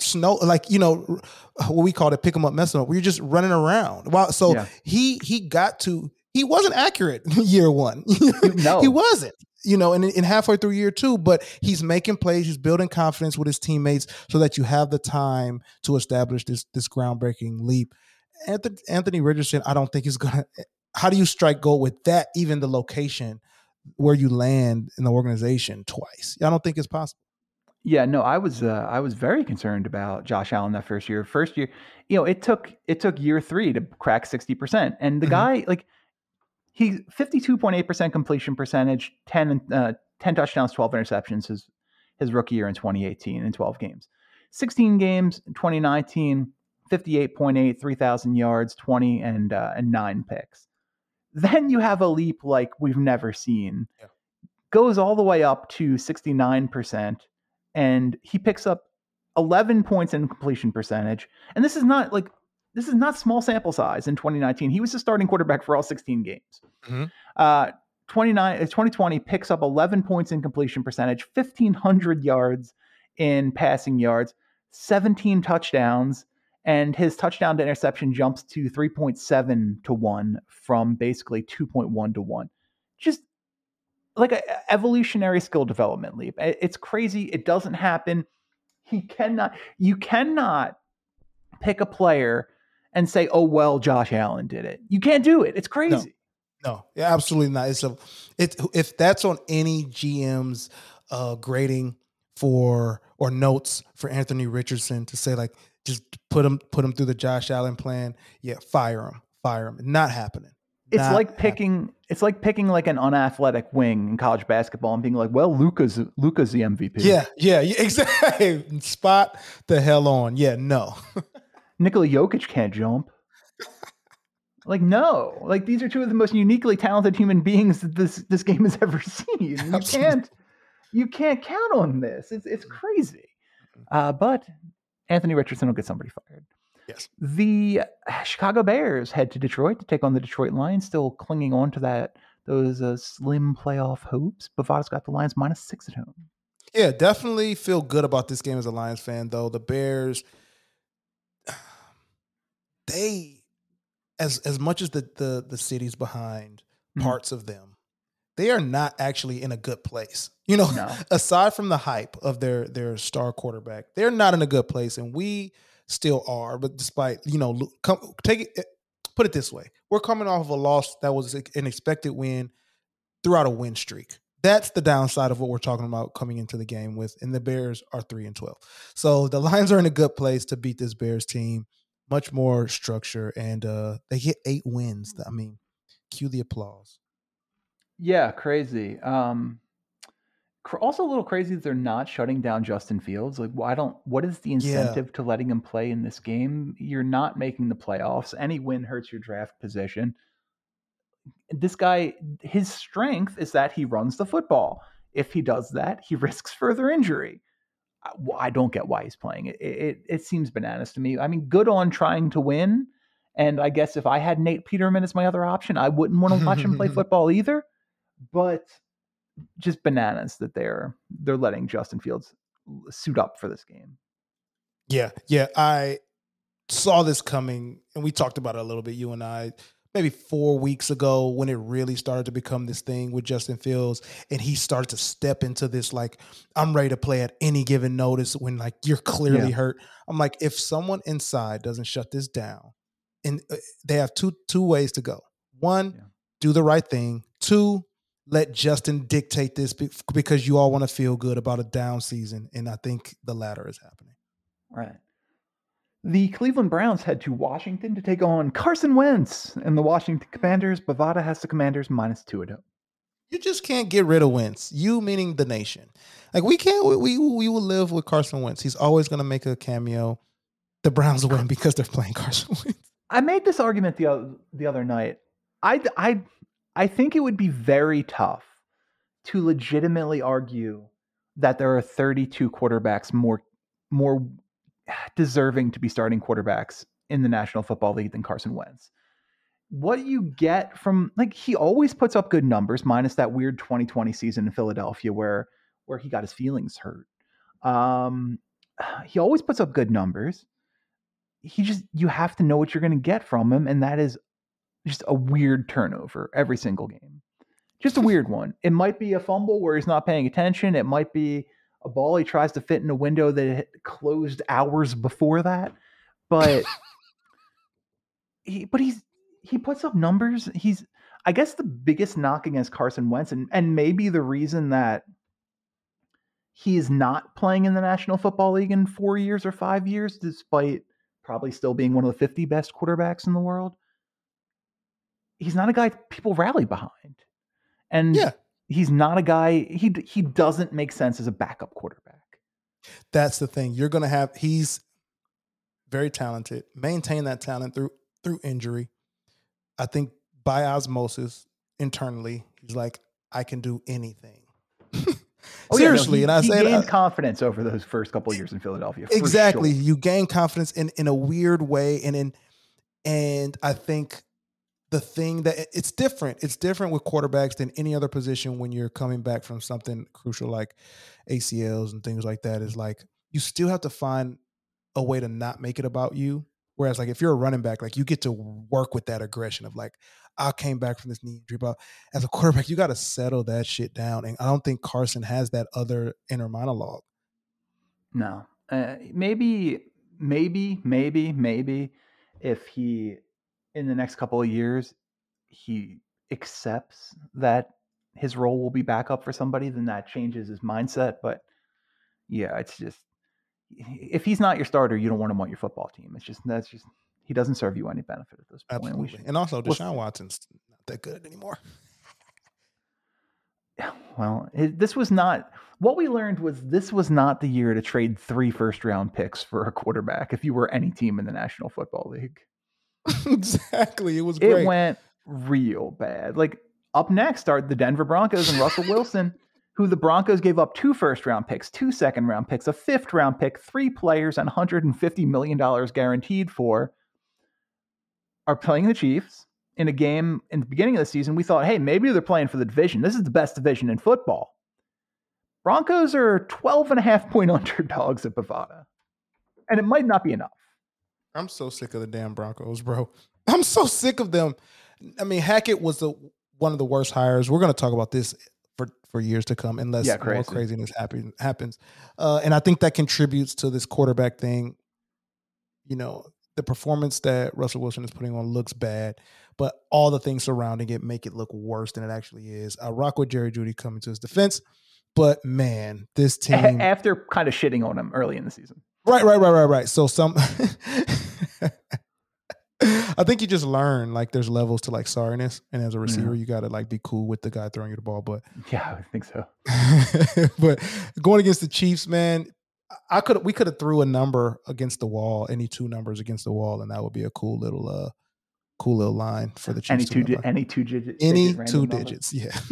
snow like you know what we call it pick pick 'em up mess 'em up where you're just running around wow so Yeah. he he got to he wasn't accurate year one No. he wasn't you know and, and halfway through year two but he's making plays he's building confidence with his teammates so that you have the time to establish this this groundbreaking leap anthony, anthony richardson i don't think is gonna how do you strike gold with that even the location where you land in the organization twice i don't think it's possible Yeah, no, I was uh, I was very concerned about Josh Allen that first year. First year, you know, it took it took year three to crack sixty percent, and the Mhm. guy like he fifty two point eight percent completion percentage, 10, uh, 10 touchdowns, twelve interceptions. His his rookie year in twenty eighteen in twelve games, sixteen games in 2019, 58.8, 3,000 yards, twenty and uh, and nine picks. Then you have a leap like we've never seen. Yeah. Goes all the way up to sixty nine percent and he picks up 11 points in completion percentage. And this is not like this is not small sample size in 2019. He was the starting quarterback for all 16 games. Mhm. Uh, 29 uh, 2020 picks up 11 points in completion percentage, 1500 yards in passing yards, 17 touchdowns, and his touchdown to interception jumps to 3.7 to 1 from basically 2.1 to 1. Just like a a evolutionary skill development leap. It's crazy. It doesn't happen. He cannot. You cannot pick a player and say, "Oh well, Josh Allen did it." You can't do it. It's crazy. No, yeah, absolutely not. It's a it if that's on any GM's uh grading for or notes for Anthony Richardson to say like just put him put him through the Josh Allen plan, yeah, fire him, fire him. Not happening. It's Not like happening. picking. It's like picking like an unathletic wing in college basketball and being like, "Well, Luka's Luka's the MVP." Yeah, yeah, yeah, exactly. Spot the hell on. Yeah, no. Nikola Jokic can't jump. Like no, like these are two of the most uniquely talented human beings that this this game has ever seen. You can't you can't count on this. It's it's crazy. Uh, but Anthony Richardson will get somebody fired. Yes. The Chicago Bears head to Detroit to take on the Detroit Lions, still clinging on to that those uh, slim playoff hopes. Bovada's got the Lions minus six at home. Yeah, definitely feel good about this game as a Lions fan, though. The Bears, they, as as much as the the the city's behind Mhm. parts of them, they are not actually in a good place. You know, No. aside from the hype of their their star quarterback, they're not in a good place, and we still are. But despite you know, come take it. eh, Put it this way: we're coming off of a loss that was an expected win throughout a win streak. That's the downside of what we're talking about coming into the game with. And the Bears are three and twelve, so the Lions are in a good place to beat this Bears team. Much more structure, and uh they get eight wins. I mean, cue the applause. Yeah, crazy. Um, also a little crazy that they're not shutting down Justin Fields. Like, why don't? What is the incentive to letting him play in this game? You're not making the playoffs. Any win hurts your draft position. This guy, his strength is that he runs the football. If he does that, he risks further injury. I, don't get why he's playing it. It, it. it seems bananas to me. I mean, good on trying to win. And I guess if I had Nate Peterman as my other option, I wouldn't want to watch him play football either but just bananas that they're they're letting Justin Fields suit up for this game. Yeah, yeah. I saw this coming, and we talked about it a little bit. You and I, maybe four weeks ago, when it really started to become this thing with Justin Fields, and he started to step into this like, I'm ready to play at any given notice when like you're clearly Yeah. hurt. I'm like, if someone inside doesn't shut this down, and uh, they have two two ways to go. One, Yeah. do the right thing. Two, let Justin dictate this because you all want to feel good about a down season, and I think the latter is happening. Right. The Cleveland Browns head to Washington to take on Carson Wentz and the Washington Commanders. Bovada has the Commanders minus two at home. Oh. You just can't get rid of Wentz. You meaning the nation. Like we can't. We we, we will live with Carson Wentz. He's always going to make a cameo. The Browns win because they're playing Carson Wentz. I made this argument the other, the other night. I, I, I think it would be very tough to legitimately argue that there are 32 quarterbacks more more deserving to be starting quarterbacks in the National Football League than Carson Wentz. what you get from like he always puts up good numbers, minus that weird 2020 season in Philadelphia where where he got his feelings hurt. Um, he always puts up good numbers. He just you have to know what you're going to get from him, and that is just a weird turnover every single game. Just a weird one. It might be a fumble where he's not paying attention. It might be a ball he tries to fit in a window that closed hours before that. But he, but he's he puts up numbers. He's I guess the biggest knock against Carson Wentz, and and maybe the reason that he is not playing in the National Football League in four years or five years, despite probably still being one of the 50 best quarterbacks in the world. He's not a guy people rally behind. And Yeah. He's not a guy he he doesn't make sense as a backup quarterback. That's the thing. You're gonna have he's very talented. Maintain that talent through through injury. I think by osmosis internally, he's like, I can do anything. Oh, yeah, no, Seriously, he- and I say gained that, confidence over those first couple of years in Philadelphia. exactly. sure. You gain confidence in in a weird way, and in and I think the thing that it's different. It's different with quarterbacks than any other position when you're coming back from something crucial like ACLs and things like that. Is like you still have to find a way to not make it about you. Whereas, like if you're a running back, like you get to work with that aggression of like, I came back from this knee injury, but as a quarterback, you got to settle that shit down. And I don't think Carson has that other inner monologue. No. Uh, maybe, maybe, maybe, maybe if he, in the next couple of years, he accepts that his role will be backup for somebody, then that changes his mindset. But yeah, it's just, if he's not your starter, you don't want him on your football team. It's just, that's just, he doesn't serve you any benefit at this point. Absolutely. should- And also, Deshaun. Watson's not that good anymore. Well, it, this was not what we learned was this was not the year to trade three first round picks for a quarterback if you were any team in the National Football League. exactly. It was great. It went real bad. Like up next are the Denver Broncos and Russell Wilson, who the Broncos gave up two first round picks, two second round picks, a fifth round pick, three players, and $150 million guaranteed for, are playing the Chiefs in a game in the beginning of the season. We thought, hey, maybe they're playing for the division. This is the best division in football. Broncos are 12 and a half point underdogs at Bovada. And it might not be enough. I'm so sick of the damn Broncos, bro. I'm so sick of them. I mean, Hackett was the one of the worst hires. We're going to talk about this for for years to come, unless Yeah, more craziness happen, happens. Uh, and I think that contributes to this quarterback thing. You know, the performance that Russell Wilson is putting on looks bad, but all the things surrounding it make it look worse than it actually is. I rock with Jerry Jeudy coming to his defense, but man, this team. After kind of shitting on him early in the season. Right, right, right, right, right. So some I think you just learn like there's levels to like sorriness. And as a receiver, you gotta like be cool with the guy throwing you the ball. But Yeah, I think so. but going against the Chiefs, man, I could we could have threw a number against the wall, any two numbers against the wall, and that would be a cool little uh cool little line for the Chiefs. Any two, di- any two digit, any digit two number. digits, yeah.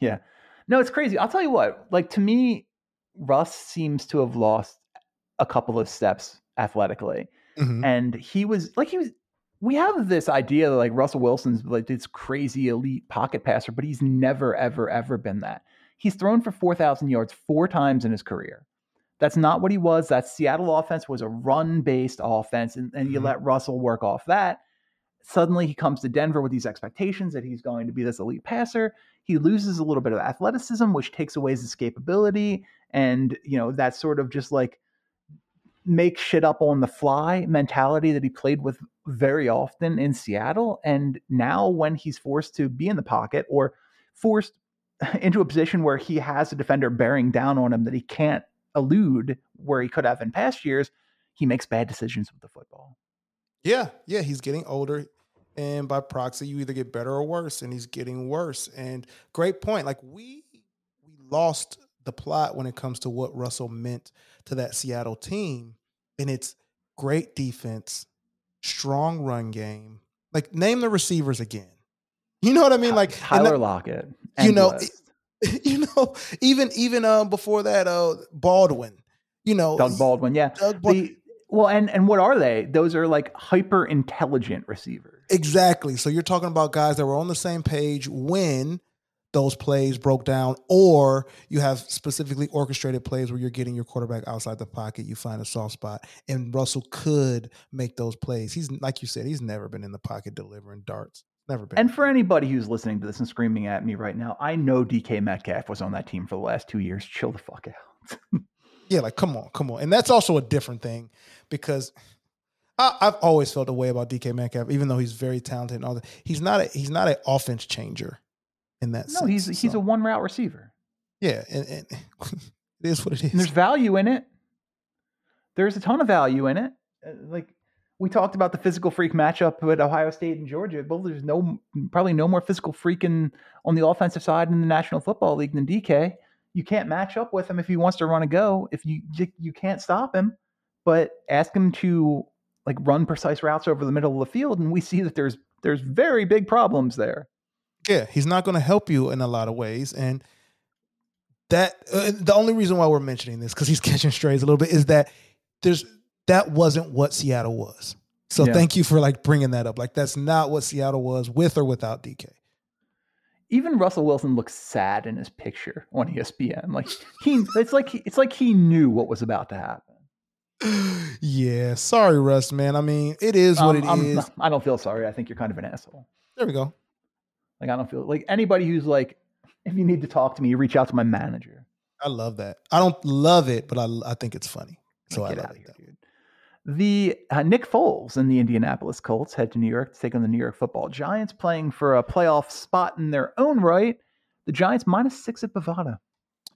Yeah, no, it's crazy. I'll tell you what. Like to me, Russ seems to have lost a couple of steps athletically, Mhm. and he was like he was. We have this idea that like Russell Wilson's like this crazy elite pocket passer, but he's never, ever, ever been that. He's thrown for four thousand yards four times in his career. That's not what he was. That Seattle offense was a run-based offense, and, and you Mhm. let Russell work off that. Suddenly, he comes to Denver with these expectations that he's going to be this elite passer. He loses a little bit of athleticism, which takes away his escapability, and you know that sort of just like make shit up on the fly mentality that he played with very often in Seattle. And now, when he's forced to be in the pocket or forced into a position where he has a defender bearing down on him that he can't elude where he could have in past years, he makes bad decisions with the football. Yeah, yeah, he's getting older, and by proxy, you either get better or worse, and he's getting worse. And great point. Like we we lost the plot when it comes to what Russell meant to that Seattle team, and it's great defense, strong run game. Like name the receivers again. You know what I mean? Like Tyler that- Lockett. you know, you know, even even uh, before that, uh, Baldwin. You know, Doug Baldwin. Yeah. Doug Bal- The- well, and and what are they? Those are like hyper intelligent receivers. Exactly. So you're talking about guys that were on the same page when those plays broke down, or you have specifically orchestrated plays where you're getting your quarterback outside the pocket, you find a soft spot, and Russell could make those plays. He's like you said, he's never been in the pocket delivering darts. Never been. And for anybody who's listening to this and screaming at me right now, I know DK Metcalf was on that team for the last two years. Chill the fuck out. yeah, like come on, come on. And that's also a different thing because I, have always felt a way about DK Metcalf, even though he's very talented and all that. He's not a he's not an offense changer in that no, sense. he's he's so. a one route receiver. Yeah, and, and it is what it is. And there's value in it. There's a ton of value in it. Uh, like we talked about the physical freak matchup with Ohio State and Georgia. Well, there's no probably no more physical freaking on the offensive side in the National Football League than DK. You can't match up with him if he wants to run a go. If you you can't stop him, but ask him to like run precise routes over the middle of the field, and we see that there's there's very big problems there. Yeah, he's not going to help you in a lot of ways, and that uh, the only reason why we're mentioning this because he's catching strays a little bit is that there's that wasn't what Seattle was. So yeah. thank you for like bringing that up. Like that's not what Seattle was with or without DK. Even Russell Wilson looks sad in his picture on ESPN. Like he, it's like it's like he knew what was about to happen yeah, sorry, Russ, man. I mean, it is what um, it I'm, is. I don't feel sorry. I think you're kind of an asshole. There we go. Like I don't feel like anybody who's like, if you need to talk to me, you reach out to my manager. I love that. I don't love it, but I I think it's funny. So like, I love it. Here, dude. The uh, Nick Foles and the Indianapolis Colts head to New York to take on the New York Football Giants, playing for a playoff spot in their own right. The Giants minus six at Bovada.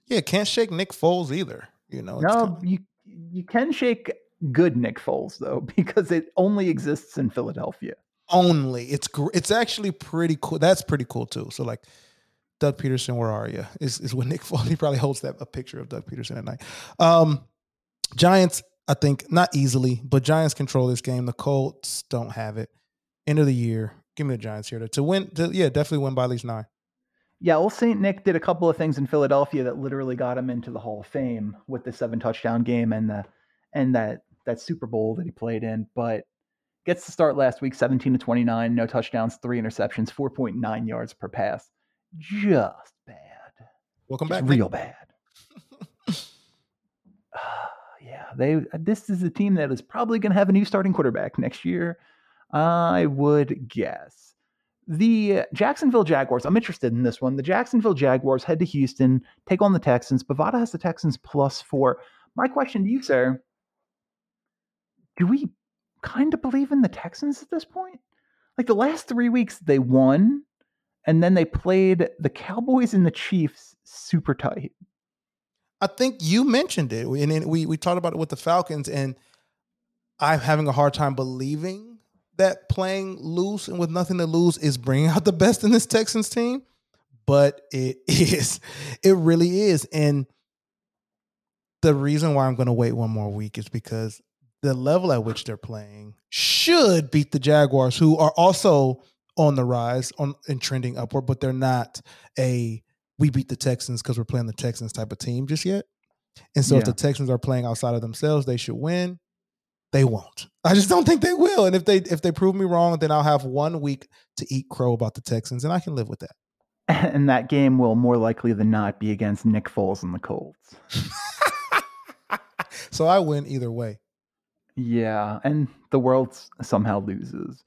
Yeah, can't shake Nick Foles either. You know, no, kind of... you you can shake good Nick Foles though because it only exists in Philadelphia. Only it's it's actually pretty cool. That's pretty cool too. So like Doug Pederson, where are you? Is is when Nick Foles he probably holds that a picture of Doug Pederson at night. Um, Giants, I think not easily, but Giants control this game. The Colts don't have it. End of the year, give me the Giants here to, to win. To, yeah, definitely win by at least nine. Yeah, well, St. Nick did a couple of things in Philadelphia that literally got him into the Hall of Fame with the seven touchdown game and the and that that Super Bowl that he played in. But gets to start last week, 17 to 29, no touchdowns, three interceptions, 4.9 yards per pass. Just bad. Welcome Just back. Real bad. yeah, they. This is a team that is probably going to have a new starting quarterback next year. I would guess. The Jacksonville Jaguars, I'm interested in this one. The Jacksonville Jaguars head to Houston, take on the Texans. Bovada has the Texans plus four. My question to you, sir do we kind of believe in the Texans at this point? Like the last three weeks, they won, and then they played the Cowboys and the Chiefs super tight. I think you mentioned it, and we we talked about it with the Falcons, and I'm having a hard time believing that playing loose and with nothing to lose is bringing out the best in this Texans team, but it is. It really is. And the reason why I'm going to wait one more week is because the level at which they're playing should beat the Jaguars, who are also on the rise on and trending upward, but they're not a we beat the Texans because we're playing the Texans type of team just yet. And so yeah. if the Texans are playing outside of themselves, they should win. They won't. I just don't think they will. And if they if they prove me wrong, then I'll have one week to eat crow about the Texans, and I can live with that. And that game will more likely than not be against Nick Foles and the Colts. so I win either way. Yeah, and the world somehow loses.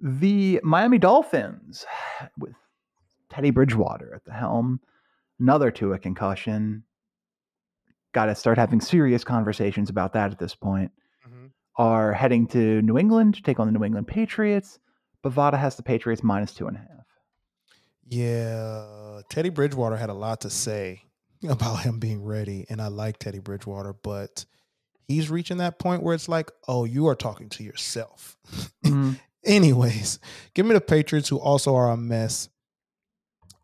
The Miami Dolphins, with Teddy Bridgewater at the helm, another to a concussion. Got to start having serious conversations about that at this point mm-hmm. are heading to New England to take on the New England Patriots. Bovada has the Patriots minus two and a half. Yeah, Teddy Bridgewater had a lot to say about him being ready, and I like Teddy Bridgewater, but he's reaching that point where it's like, oh, you are talking to yourself. Mm-hmm. Anyways, give me the Patriots, who also are a mess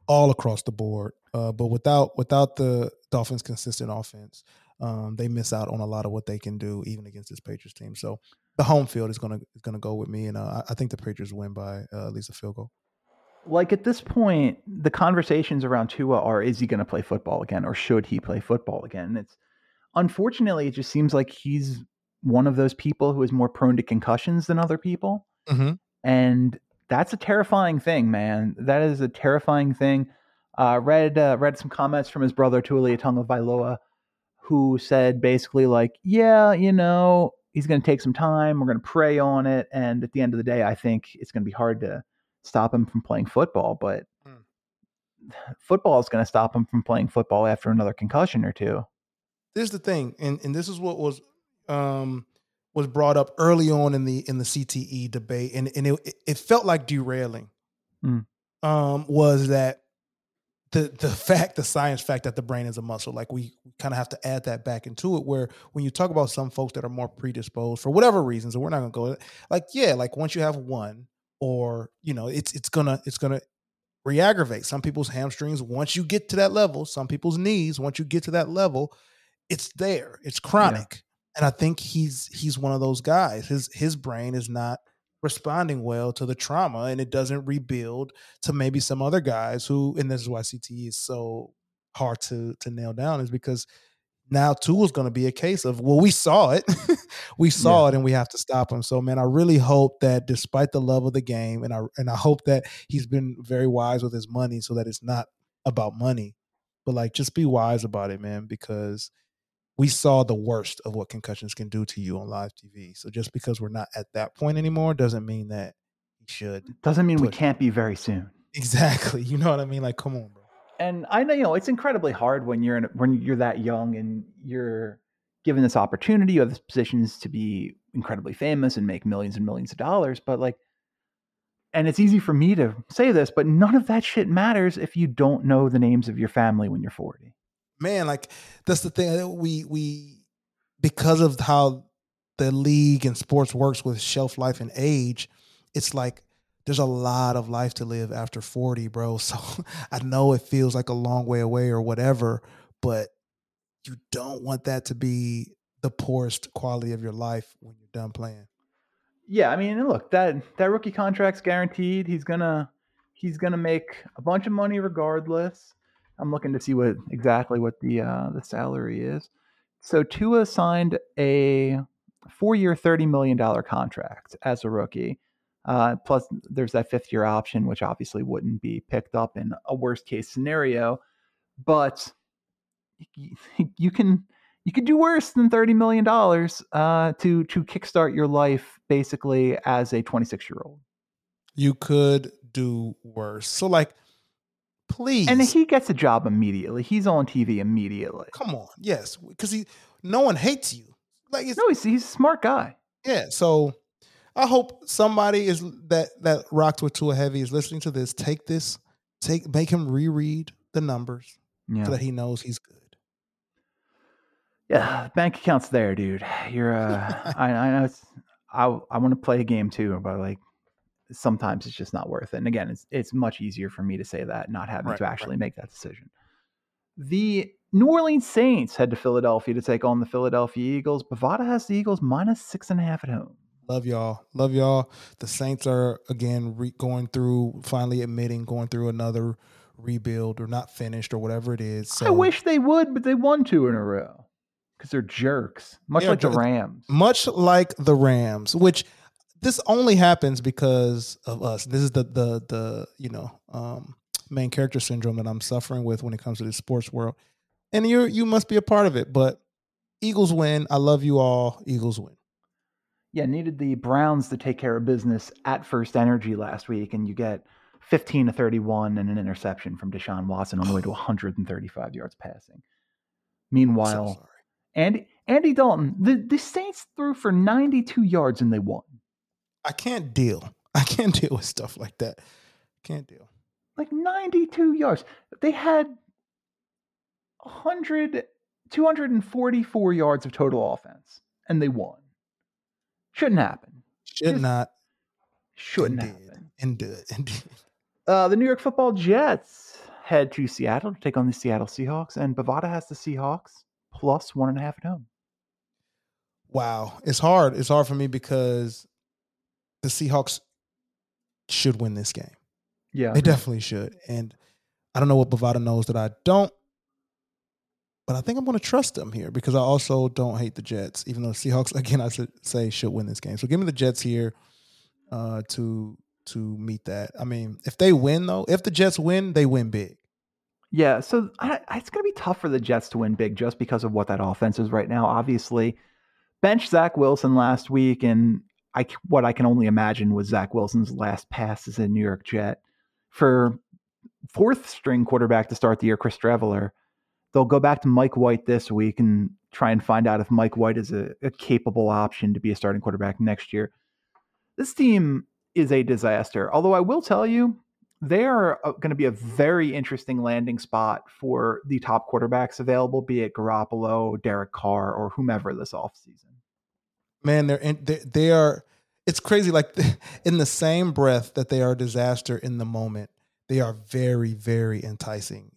all across the board, uh, but without without the Dolphins' consistent offense um, they miss out on a lot of what they can do even against this Patriots team. So the home field is gonna is gonna go with me, and uh, I think the Patriots win by uh, at least a field goal. Like at this point, the conversations around Tua are: is he going to play football again, or should he play football again? It's unfortunately, it just seems like he's one of those people who is more prone to concussions than other people, mm-hmm. and that's a terrifying thing, man. That is a terrifying thing. Uh, read uh, read some comments from his brother Taulia Tagovailoa, who said basically like, yeah, you know, he's going to take some time. We're going to pray on it, and at the end of the day, I think it's going to be hard to stop him from playing football. But hmm. football is going to stop him from playing football after another concussion or two. This is the thing, and and this is what was um was brought up early on in the in the CTE debate, and and it it felt like derailing. Mm. Um, was that the the fact, the science fact that the brain is a muscle. Like we kind of have to add that back into it. Where when you talk about some folks that are more predisposed for whatever reasons, and we're not gonna go like yeah, like once you have one, or you know, it's it's gonna it's gonna re-aggravate some people's hamstrings once you get to that level. Some people's knees once you get to that level, it's there. It's chronic. Yeah. And I think he's he's one of those guys. His his brain is not responding well to the trauma and it doesn't rebuild to maybe some other guys who and this is why CTE is so hard to to nail down is because now Tua is going to be a case of well we saw it we saw yeah. it and we have to stop him so man I really hope that despite the love of the game and I and I hope that he's been very wise with his money so that it's not about money but like just be wise about it man because we saw the worst of what concussions can do to you on live TV. So just because we're not at that point anymore doesn't mean that we should. Doesn't mean we can't be very soon. Exactly. You know what I mean? Like, come on, bro. And I know you know it's incredibly hard when you're in when you're that young and you're given this opportunity, you have this positions to be incredibly famous and make millions and millions of dollars. But like, and it's easy for me to say this, but none of that shit matters if you don't know the names of your family when you're 40 man, like that's the thing. We we because of how the league and sports works with shelf life and age, it's like there's a lot of life to live after 40, bro. So I know it feels like a long way away or whatever, but you don't want that to be the poorest quality of your life when you're done playing. Yeah, I mean, look, that that rookie contract's guaranteed. He's gonna he's gonna make a bunch of money regardless. I'm looking to see what exactly what the uh, the salary is. So Tua signed a four-year, thirty million dollar contract as a rookie. Uh, plus, there's that fifth-year option, which obviously wouldn't be picked up in a worst-case scenario. But you can you could do worse than thirty million dollars uh, to to kickstart your life basically as a 26 year old. You could do worse. So like Please. And he gets a job immediately. He's on TV immediately. Come on. Yes. Because he no one hates you. Like no, he's he's a smart guy. Yeah. So I hope somebody is that that rocks with Tua Heavy is listening to this. Take this, take make him reread the numbers yeah. so that he knows he's good. Yeah, bank account's there, dude. You're uh I, I know it's I I want to play a game too, but like sometimes it's just not worth it. And again, it's it's much easier for me to say that, not having right, to actually right. make that decision. The New Orleans Saints head to Philadelphia to take on the Philadelphia Eagles. Bovada has the Eagles minus six and a half at home. Love y'all. Love y'all. The Saints are again re- going through, finally admitting going through another rebuild or not finished or whatever it is. So, I wish they would, but they won two in a row because they're jerks, much like the Rams. Much like the Rams, which this only happens because of us. This is the the the you know um, main character syndrome that I'm suffering with when it comes to the sports world, and you you must be a part of it. But Eagles win. I love you all. Eagles win. Yeah, needed the Browns to take care of business at First Energy last week, and you get 15 to 31 and an interception from Deshaun Watson on the way to 135 yards passing. Meanwhile, so Andy Andy Dalton, the, the Saints threw for 92 yards and they won. I can't deal. I can't deal with stuff like that. Can't deal. Like 92 yards. They had 100, 244 yards of total offense, and they won. Shouldn't happen. Should Just not. Shouldn't indeed. happen. Indeed. Indeed. Uh, the New York Football Jets head to Seattle to take on the Seattle Seahawks, and Bovada has the Seahawks plus one and a half at home. Wow, it's hard. It's hard for me because the Seahawks should win this game. Yeah. They definitely should. And I don't know what Bovada knows that I don't, but I think I'm going to trust them here because I also don't hate the Jets, even though Seahawks, again, I should say should win this game. So give me the Jets here uh, to to meet that. I mean, if they win though, if the Jets win, they win big. Yeah, so I, it's going to be tough for the Jets to win big just because of what that offense is right now. Obviously, bench Zach Wilson last week, and I what I can only imagine was Zach Wilson's last pass as a New York Jet for fourth string quarterback to start the year, Chris Streveler. They'll go back to Mike White this week and try and find out if Mike White is a, a capable option to be a starting quarterback next year. This team is a disaster. Although I will tell you, they are uh, going to be a very interesting landing spot for the top quarterbacks available, be it Garoppolo, Derek Carr, or whomever this offseason. Man, they're in, they, they are. It's crazy. Like in the same breath that they are a disaster in the moment, they are very, very enticing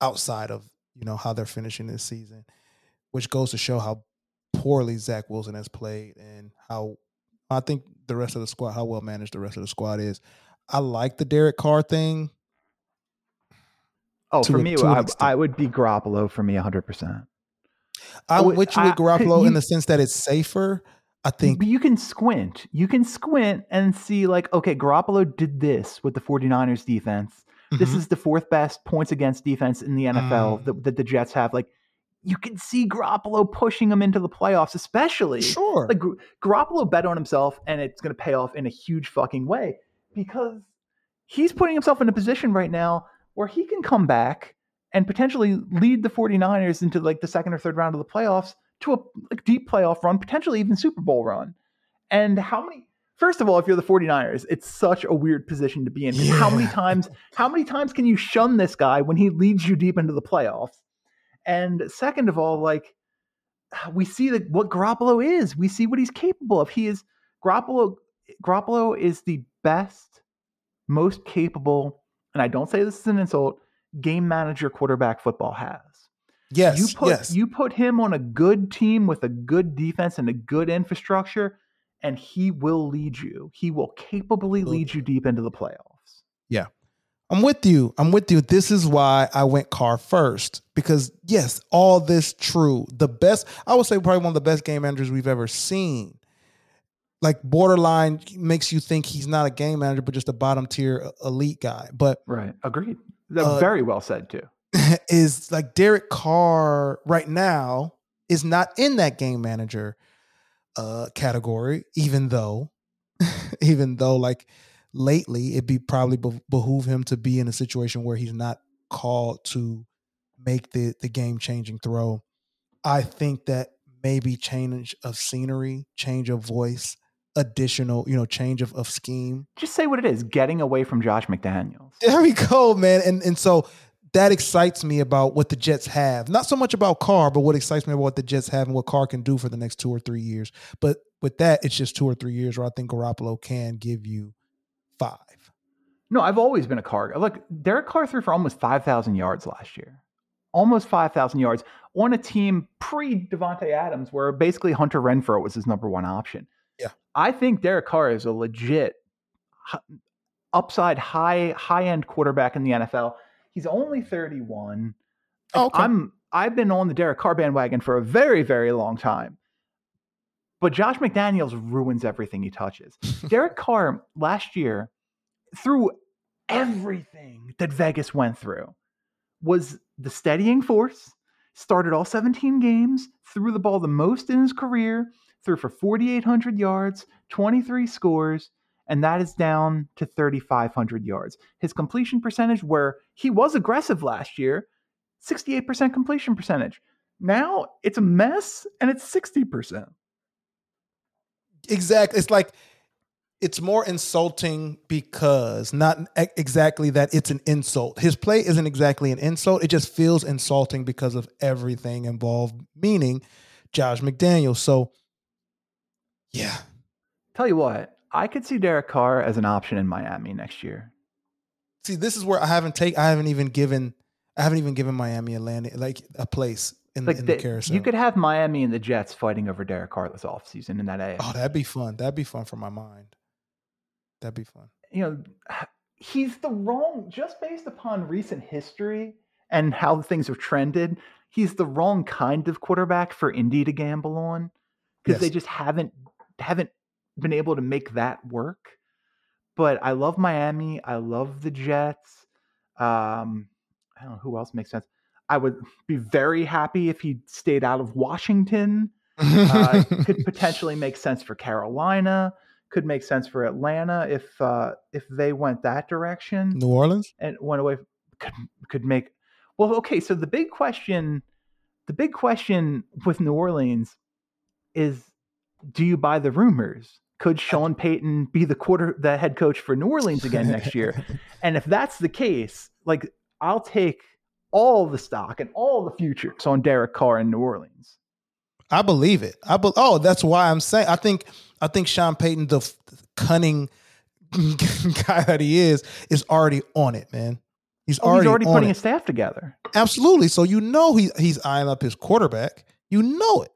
outside of you know how they're finishing this season, which goes to show how poorly Zach Wilson has played and how I think the rest of the squad, how well managed the rest of the squad is. I like the Derek Carr thing. Oh, for a, me, I, I, would be Garoppolo for me 100%. I'm with you with Garoppolo in the sense that it's safer. I think. But you can squint. You can squint and see, like, okay, Garoppolo did this with the 49ers defense. Mm-hmm. This is the fourth best points against defense in the NFL mm. that, that the Jets have. Like, you can see Garoppolo pushing them into the playoffs, especially. Sure. Like Garoppolo bet on himself, and it's going to pay off in a huge fucking way because he's putting himself in a position right now where he can come back and potentially lead the 49ers into like the second or third round of the playoffs to a like deep playoff run, potentially even Super Bowl run. And how many First of all, if you're the 49ers, it's such a weird position to be in. Yeah. How many times how many times can you shun this guy when he leads you deep into the playoffs? And second of all, like we see that what Garoppolo is. We see what he's capable of. He is Garoppolo. Garoppolo is the best, most capable, and I don't say this is an insult. Game manager quarterback football has. Yes, you put yes. you put him on a good team with a good defense and a good infrastructure, and he will lead you. He will capably lead you deep into the playoffs. Yeah. I'm with you. I'm with you. This is why I went Carr first because yes, all this true. The best, I would say, probably one of the best game managers we've ever seen. Like borderline makes you think he's not a game manager, but just a bottom tier elite guy. But right, agreed. Uh, very well said too. Is like Derek Carr right now is not in that game manager uh category, even though, even though like lately, it'd be probably be- behoove him to be in a situation where he's not called to make the the game changing throw. I think that maybe change of scenery, change of voice, additional, you know, change of, of scheme. Just say what it is, getting away from Josh McDaniels. There we go, man. And and so that excites me about what the Jets have. Not so much about Carr, but what excites me about what the Jets have and what Carr can do for the next two or three years. But with that, it's just two or three years where I think Garoppolo can give you five. No, I've always been a Carr. Look, Derek Carr threw for almost 5,000 yards last year. Almost 5,000 yards on a team pre Davante Adams, where basically Hunter Renfrow was his number one option. I think Derek Carr is a legit upside high high end quarterback in the NFL. He's only 31. Oh, okay. I'm I've been on the Derek Carr bandwagon for a very, very long time. But Josh McDaniels ruins everything he touches. Derek Carr last year, through everything that Vegas went through, was the steadying force, started all 17 games, threw the ball the most in his career, threw for 4,800 yards, 23 scores, and that is down to 3,500 yards. His completion percentage, where he was aggressive last year, 68% completion percentage. Now it's a mess and it's 60%. Exactly. It's like it's more insulting because not exactly that it's an insult. His play isn't exactly an insult. It just feels insulting because of everything involved, meaning Josh McDaniel. So, yeah. Tell you what, I could see Derek Carr as an option in Miami next year. See, this is where I haven't take I haven't even given I haven't even given Miami a landing like a place in, like in the, the, carousel. You could have Miami and the Jets fighting over Derek Carr this offseason in that A. Oh, that'd be fun. That'd be fun for my mind. That'd be fun. You know, he's the wrong, just based upon recent history and how things have trended, he's the wrong kind of quarterback for Indy to gamble on because yes. they just haven't haven't been able to make that work. but I love Miami. I love the Jets. Um, I don't know who else makes sense. I would be very happy if he stayed out of Washington. Uh, could potentially make sense for Carolina. Could make sense for Atlanta if uh, if they went that direction New Orleans. and went away. Could could make well. Okay, so the big question, the big question with New Orleans is, do you buy the rumors? Could Sean Payton be the quarter, the head coach for New Orleans again next year? And if that's the case, like I'll take all the stock and all the futures on Derek Carr in New Orleans. I believe it. I be- oh, that's why I'm saying. I think I think Sean Payton, the f- cunning guy that he is, is already on it, man. He's Oh, already, he's already putting it. his staff together. Absolutely. So you know he he's eyeing up his quarterback. You know it.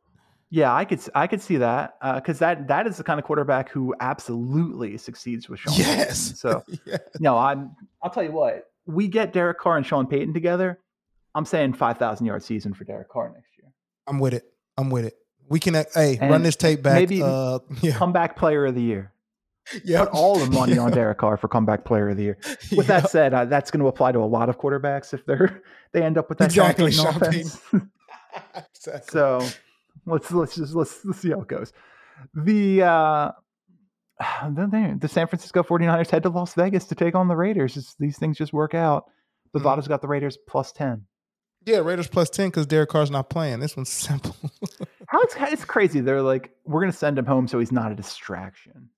Yeah, I could I could see that because that that is the kind of quarterback who absolutely succeeds with Sean. Payton. Yes. So Yeah. no, I'm. I'll tell you what. We get Derek Carr and Sean Payton together. I'm saying five thousand yard season for Derek Carr next year. I'm with it. I'm with it. We can uh, hey run this tape back. maybe uh, yeah, Comeback Player of the Year. yeah. Put all the money on Derek Carr for Comeback Player of the Year. With Yeah. that said, uh, that's going to apply to a lot of quarterbacks if they're they end up with that Exactly, Sean Sean Payton exactly. so let's let's just let's, let's see how it goes. The uh then the San Francisco 49ers head to Las Vegas to take on the Raiders. It's, these things just work out. Mhm. Bovada's got the Raiders plus 10. yeah, Raiders plus ten because Derek Carr's not playing. This one's simple. How it's it's crazy. They're like, we're gonna send him home so he's not a distraction.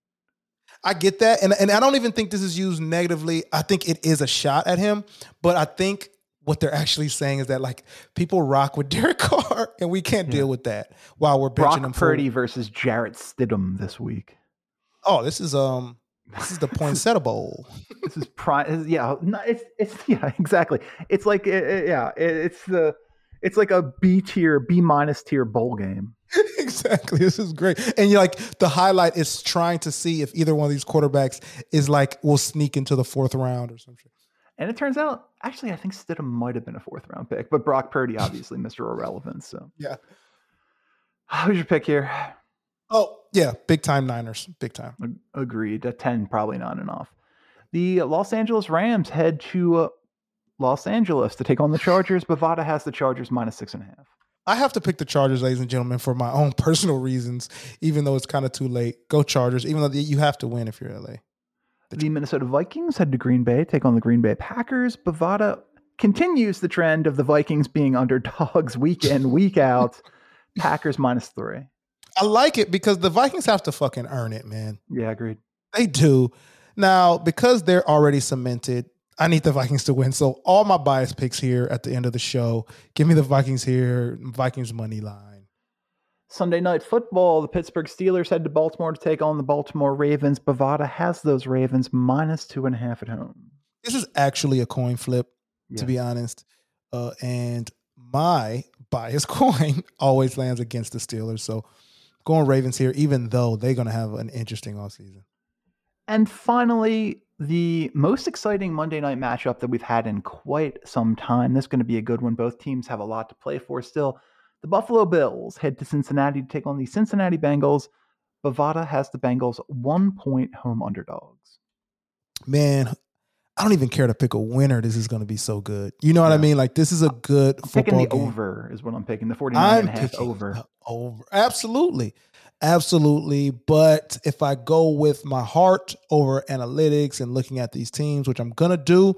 I get that, and and I don't even think this is used negatively. I think it is a shot at him, but I think what they're actually saying is that like people rock with Derek Carr, and we can't Yeah. deal with that while we're benching Brock him. Purdy versus Jarrett Stidham this week. oh, this is um, this is the Poinsettia Bowl. This is prime. Yeah, no, it's it's yeah, exactly. It's like it, it- yeah, it, it's the it's like a B tier, B minus tier bowl game. exactly, this is great, and you're like the highlight is trying to see if either one of these quarterbacks is like will sneak into the fourth round or something. And it turns out, actually, I think Stidham might have been a fourth round pick, but Brock Purdy, obviously, Mr. Irrelevant. So, Yeah. who's your pick here? Oh yeah, big time Niners, big time. Ag- Agreed. A 10, probably not enough. The Los Angeles Rams head to uh, Los Angeles to take on the Chargers. Bovada has the Chargers minus six and a half. I have to pick the Chargers, ladies and gentlemen, for my own personal reasons, even though it's kind of too late. Go Chargers, even though you have to win if you're LA. The Minnesota Vikings head to Green Bay, take on the Green Bay Packers. Bovada continues the trend of the Vikings being underdogs week in, week out. Packers minus three. I like it because the Vikings have to fucking earn it, man. Yeah, agreed. They do. Now, because they're already cemented, I need the Vikings to win. So all my bias picks here at the end of the show. Give me the Vikings here, Vikings money line. Sunday night football, the Pittsburgh Steelers head to Baltimore to take on the Baltimore Ravens. Bovada has those Ravens minus two and a half at home. This is actually a coin flip, to be honest. Uh, and my bias coin always lands against the Steelers. So going Ravens here, even though they're going to have an interesting offseason. And finally, the most exciting Monday night matchup that we've had in quite some time. This is going to be a good one. Both teams have a lot to play for still. The Buffalo Bills head to Cincinnati to take on the Cincinnati Bengals. Bovada has the Bengals one point home underdogs. Man, I don't even care to pick a winner. This is going to be so good. You know what I mean? Like this is a good I'm football picking the game. over is what I'm picking. The 49 I'm and a half picking over. over. Absolutely. Absolutely. But if I go with my heart over analytics and looking at these teams, which I'm gonna do,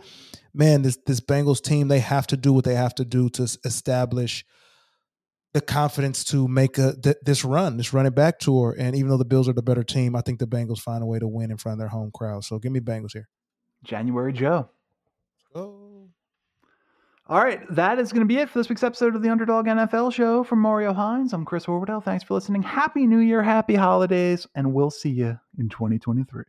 man, this this Bengals team, they have to do what they have to do to establish the confidence to make a th- this run, this running back tour. And even though the Bills are the better team, I think the Bengals find a way to win in front of their home crowd. So give me Bengals here. January Joe. Oh. All right, that is going to be it for this week's episode of the Underdog NFL Show. From Mario Hines, I'm Chris Horwedel. Thanks for listening. Happy New Year, happy holidays, and we'll see you in 2023.